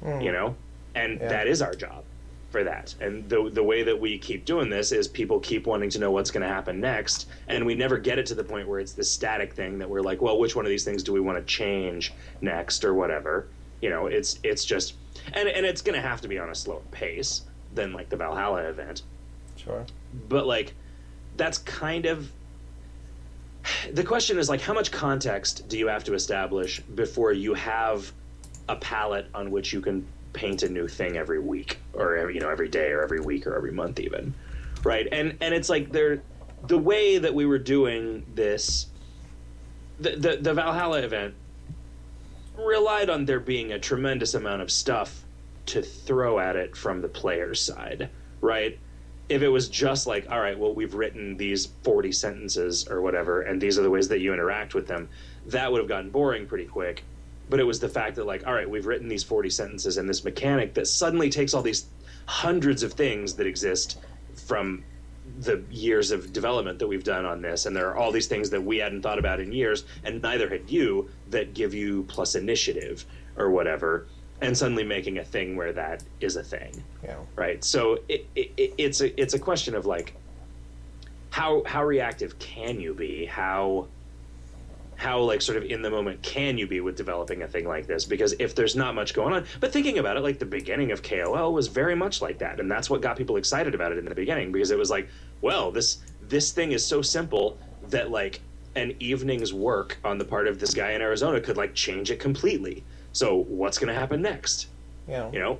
hmm. you know? And Yeah. that is our job for that. And the the way that we keep doing this is people keep wanting to know what's going to happen next and we never get it to the point where it's this static thing that we're like well which one of these things do we want to change next or whatever you know it's it's just and and it's going to have to be on a slower pace than like the Valhalla event Sure. but like that's kind of the question is like how much context do you have to establish before you have a palette on which you can paint a new thing every week or every, you know every day or every week or every month even right and and it's like there the way that we were doing this the the, the valhalla event relied on there being a tremendous amount of stuff to throw at it from the player's side right? If it was just like all right well we've written these 40 sentences or whatever and these are the ways that you interact with them that would have gotten boring pretty quick. But it was the fact that like all right we've written these 40 sentences and this mechanic that suddenly takes all these hundreds of things that exist from the years of development that we've done on this and there are all these things that we hadn't thought about in years and neither had you that give you plus initiative or whatever and suddenly making a thing where that is a thing. Yeah. right? So it, it, it- it's a it's a question of like how how reactive can you be? How how like sort of in the moment can you be with developing a thing like this? Because if there's not much going on but thinking about it like the beginning of KOL was very much like that and that's what got people excited about it in the beginning because it was like well this this thing is so simple that like an evening's work on the part of this guy in Arizona could like change it completely. So what's going to happen next? Yeah. you know?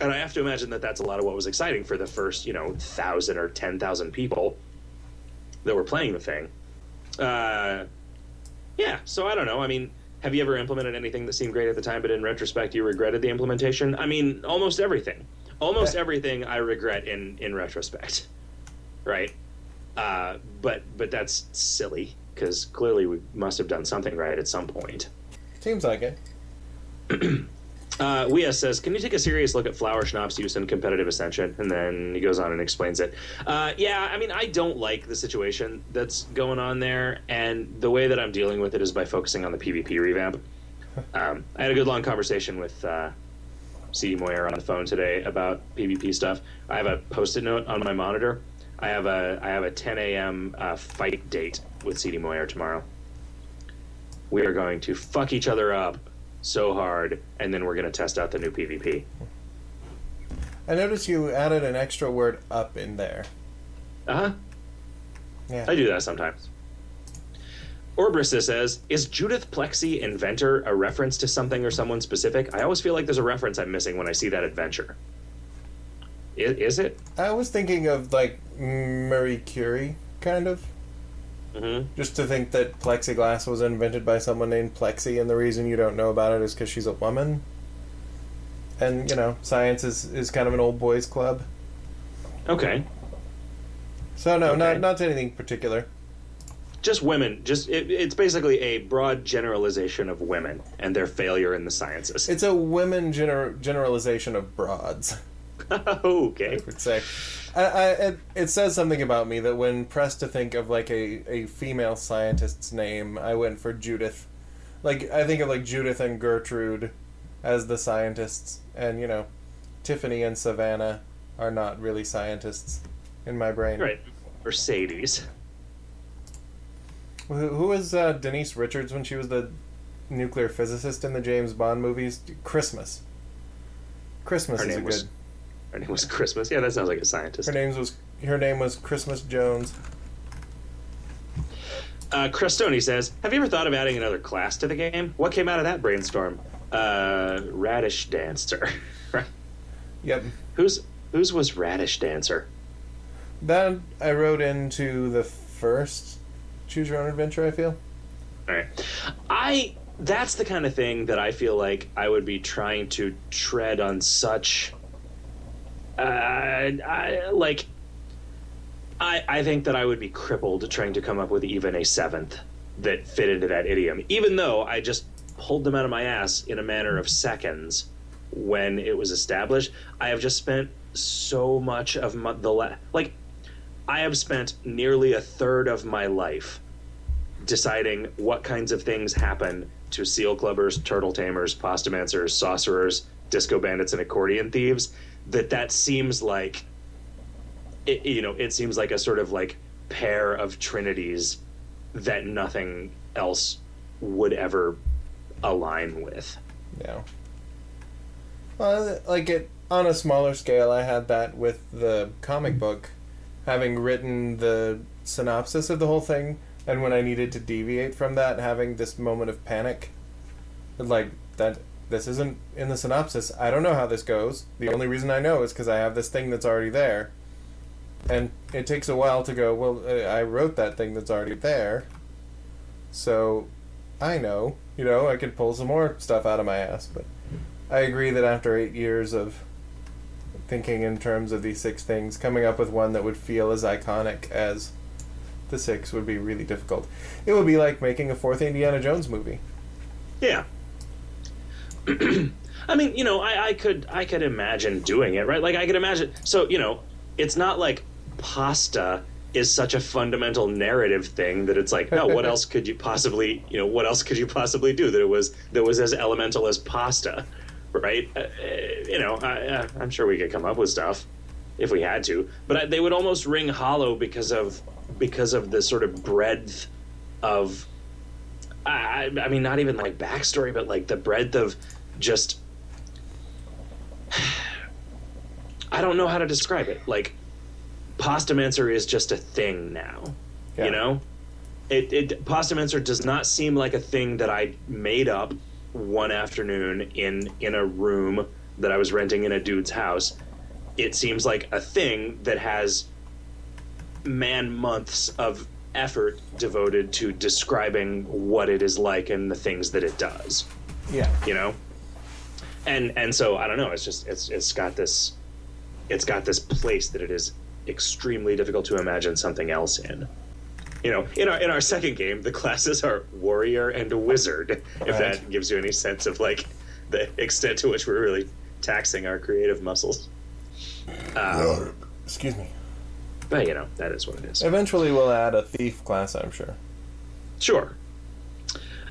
And i have to imagine that that's a lot of what was exciting for the first you know thousand or ten thousand people that were playing the thing. Uh, yeah so i don't know i mean have you ever implemented anything that seemed great at the time but in retrospect you regretted the implementation i mean almost everything almost Yeah. everything i regret in in retrospect right? Uh, but but that's silly because clearly we must have done something right at some point. Seems like it. *clears throat* Uh, Wea says, "Can you take a serious look at flower schnapps use in competitive ascension?" And then he goes on and explains it. Uh, yeah, I mean, I don't like the situation that's going on there, and the way that I'm dealing with it is by focusing on the PvP revamp. Um, I had a good long conversation with uh, Moyer on the phone today about PvP stuff. I have a post-it note on my monitor. I have a I have a 10 a.m. Uh, fight date with CD Moyer tomorrow. We are going to fuck each other up so hard, and then we're going to test out the new PvP. I noticed you added an extra word up in there. Uh huh. Yeah. I do that sometimes. Orbrista says, "Is Judith Plexi Inventor a reference to something or someone specific? I always feel like there's a reference I'm missing when I see that adventure. Is, is it? I was thinking of like Marie Curie, kind of. Mm-hmm. Just to think that plexiglass was invented by someone named Plexi, and the reason you don't know about it is because she's a woman. And you know, science is, is kind of an old boys club. Okay, So no, Okay. not not anything particular. just women. Just it, it's basically a broad generalization of women and their failure in the sciences. It's a women gener- generalization of broads. *laughs* okay. I would say. I, I, it, it says something about me that when pressed to think of like a, a female scientist's name, I went for Judith. Like I think of like Judith and Gertrude as the scientists, and you know, Tiffany and Savannah are not really scientists in my brain. Right. Mercedes. Who, who was uh, Denise Richards when she was the nuclear physicist in the James Bond movies? Christmas. Christmas Her is a good. was- Her name was Christmas. Yeah, that sounds like a scientist. Her name was her name was Christmas Jones. Uh, Crestoni says, "Have you ever thought of adding another class to the game? What came out of that brainstorm? Uh, Radish Dancer. *laughs* Yep. who's whose was Radish Dancer? That I wrote into the first Choose Your Own Adventure. I feel. All right, I that's the kind of thing that I feel like I would be trying to tread on such. I like. I I think that I would be crippled trying to come up with even a seventh that fit into that idiom, even though I just pulled them out of my ass in a matter of seconds when it was established. I have just spent so much of my, the la- like. I have spent nearly a third of my life deciding what kinds of things happen to seal clubbers, turtle tamers, pastamancers, sorcerers, disco bandits, and accordion thieves. That that seems like, it, you know, it seems like a sort of like pair of trinities that nothing else would ever align with. Yeah. Well, uh, like it on a smaller scale, I had that with the comic book, having written the synopsis of the whole thing, and when I needed to deviate from that, having this moment of panic, like that. This isn't in the synopsis. I don't know how this goes. The only reason I know is because I have this thing that's already there, and it takes a while to go. Well, uh, I wrote that thing that's already there, so I know. You know, I could pull some more stuff out of my ass, but. I agree that after eight years of thinking in terms of these six things, coming up with one that would feel as iconic as the six would be really difficult. It would be like making a fourth Indiana Jones movie. Yeah. *clears throat* I mean, you know, I, I could I could imagine doing it, right? Like I could imagine so, you know, it's not like pasta is such a fundamental narrative thing that it's like, no, what *laughs* else could you possibly, you know, what else could you possibly do that it was that was as elemental as pasta, right? Uh, uh, you know, I, uh, I'm sure we could come up with stuff if we had to, but I, they would almost ring hollow because of because of the sort of breadth of I, I mean, not even like backstory, but like the breadth of just. *sighs* I don't know how to describe it. Like, Pastamancer is just a thing now. Yeah. You know, it, it Pastamancer does not seem like a thing that I made up one afternoon in in a room that I was renting in a dude's house. It seems like a thing that has man months of effort devoted to describing what it is like and the things that it does Yeah. you know and and so i don't know it's just it's it's got this it's got this place that it is extremely difficult to imagine something else in. You know, in our in our second game, the classes are warrior and wizard. If Right. that gives you any sense of like the extent to which we're really taxing our creative muscles. Um, Excuse me. But you know, that is what it is. Eventually, we'll add a thief class, I'm sure. Sure.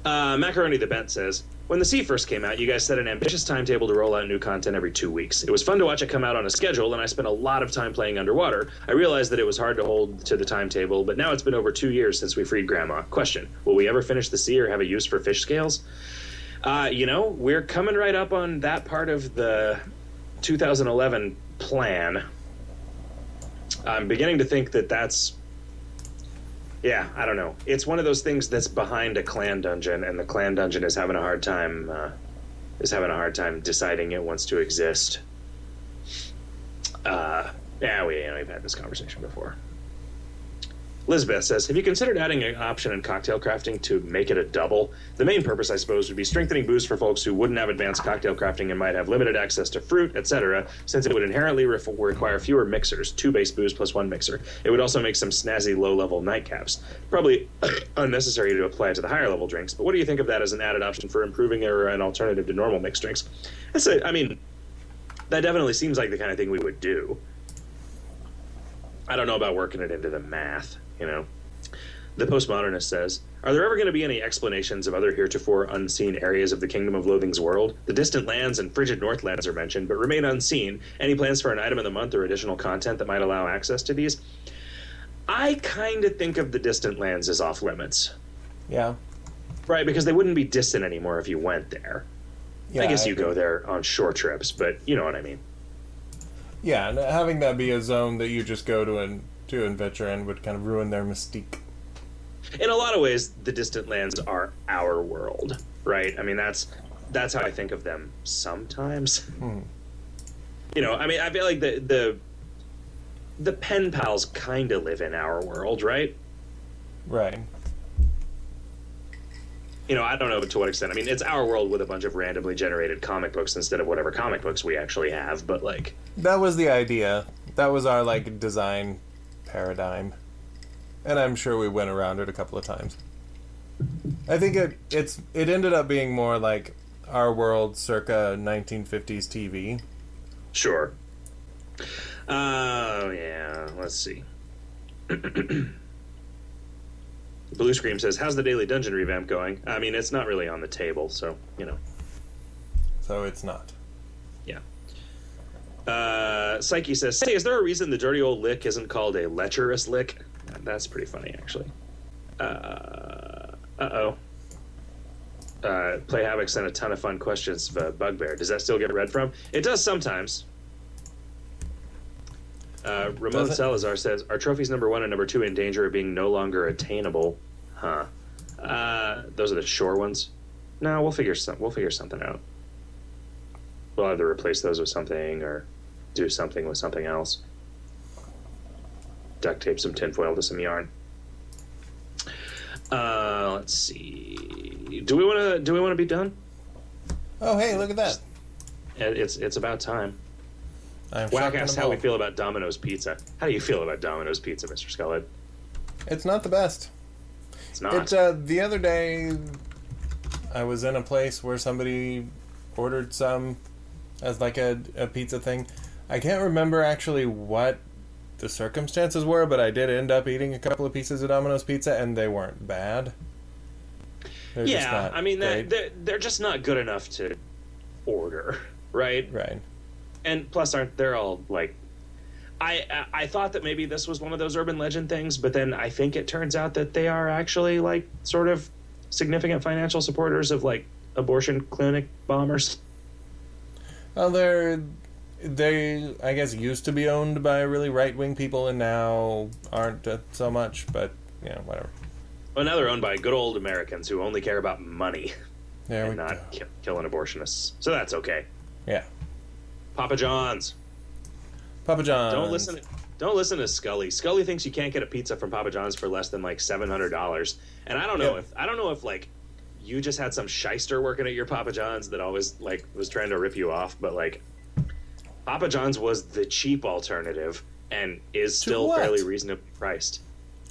Uh, Macaroni the Bent says, when the Sea first came out, you guys set an ambitious timetable to roll out new content every two weeks. It was fun to watch it come out on a schedule, and I spent a lot of time playing underwater. I realized that it was hard to hold to the timetable, but now it's been over two years since we freed Grandma. Question Will we ever finish the sea or have a use for fish scales? Uh, you know, we're coming right up on that part of the 2011 plan. I'm beginning to think that that's yeah, I don't know. It's one of those things that's behind a clan dungeon, and the clan dungeon is having a hard time uh, is having a hard time deciding it wants to exist. Uh, yeah, we you know, we've had this conversation before. Elizabeth says, "Have you considered adding an option in cocktail crafting to make it a double? The main purpose, I suppose, would be strengthening booze for folks who wouldn't have advanced cocktail crafting and might have limited access to fruit, etc. Since it would inherently ref- require fewer mixers, two base booze plus one mixer. It would also make some snazzy low-level nightcaps. Probably *coughs* unnecessary to apply to the higher-level drinks. But what do you think of that as an added option for improving or an alternative to normal mixed drinks? That's a, I mean, that definitely seems like the kind of thing we would do. I don't know about working it into the math, you know. The postmodernist says, Are there ever going to be any explanations of other heretofore unseen areas of the Kingdom of Loathing's world? The distant lands and frigid Northlands are mentioned, but remain unseen. Any plans for an item of the month or additional content that might allow access to these? I kind of think of the distant lands as off limits, Yeah. right? Because they wouldn't be distant anymore if you went there. yeah I guess you agree. go there on short trips, but you know what I mean. Yeah, and having that be a zone that you just go to and to and would kind of ruin their mystique. in a lot of ways the distant lands are our world right i mean that's that's how i think of them sometimes hmm. you know i mean i feel like the the the pen pals kind of live in our world right Right. you know i don't know to what extent i mean it's our world with a bunch of randomly generated comic books instead of whatever comic books we actually have but like That was the idea. That was our like design paradigm. And I'm sure we went around it a couple of times. I think it it's it ended up being more like our world circa 1950s TV. Sure. Oh, yeah. Let's see. *clears throat* Blue Scream says, How's the Daily Dungeon revamp going? I mean, it's not really on the table, so, you know. So it's not. Uh, Psyche says, Hey, is there a reason the dirty old lihc isn't called a lecherous lihc? That's pretty funny, actually. Uh oh. Uh, Play Havoc sent a ton of fun questions for Bugbear. Does that still get read from? It does sometimes. Uh, Ramon Does? Salazar says, "Are trophies number one and number two in danger of being no longer attainable?" Huh? Uh, those are the shore ones. No, we'll figure some. We'll figure something out. We'll either replace those with something or do something with something else. Duct tape some tinfoil to some yarn. Uh, let's see. Do we want to? Do we want to be done? Oh, hey, look at that. It- It's it's about time. I'm Whack shocking asked how we feel about Domino's Pizza. How do you feel about Domino's Pizza, Mr. Scullhead? It's not the best. It's not. It uh, the other day, I was in a place where somebody ordered some as like a, a pizza thing. I can't remember actually what the circumstances were, but I did end up eating a couple of pieces of Domino's pizza, and they weren't bad. They're yeah, I mean that they're, they're just not good enough to order, right? right. And plus, aren't they're all like? I I I thought that maybe this was one of those urban legend things, but then I think it turns out that they are actually like sort of significant financial supporters of like abortion clinic bombers. Well, they're they I guess used to be owned by really right wing people, and now aren't uh, so much. But you know, whatever. Well, now they're owned by good old Americans who only care about money There and not ki- killing abortionists. So that's okay. Yeah, Papa John's. Papa John. Don't listen. To, don't listen to Skully. Skully thinks you can't get a pizza from Papa John's for less than like seven hundred dollars. And I don't know Yeah. if I don't know if like you just had some shyster working at your Papa John's that always like was trying to rip you off, but like Papa John's was the cheap alternative, and is still what? fairly reasonably priced.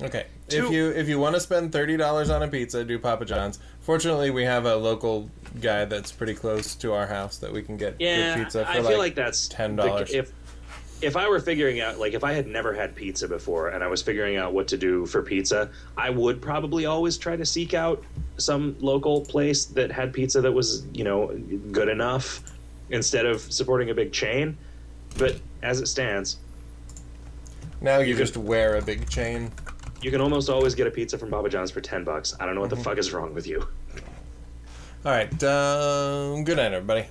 Okay. Two- If you if you want to spend thirty dollars on a pizza, do Papa John's. Fortunately, we have a local guy that's pretty close to our house that we can get Yeah, good pizza for I feel like, like that's $10. If if I were figuring out, like, if I had never had pizza before and I was figuring out what to do for pizza, I would probably always try to seek out some local place that had pizza that was, you know, good enough instead of supporting a big chain. But as it stands, now you you just wear a big chain. you can almost always get a pizza from Papa John's for ten bucks. I don't know what Mm-hmm. the fuck is wrong with you. All right. Um, good night, everybody.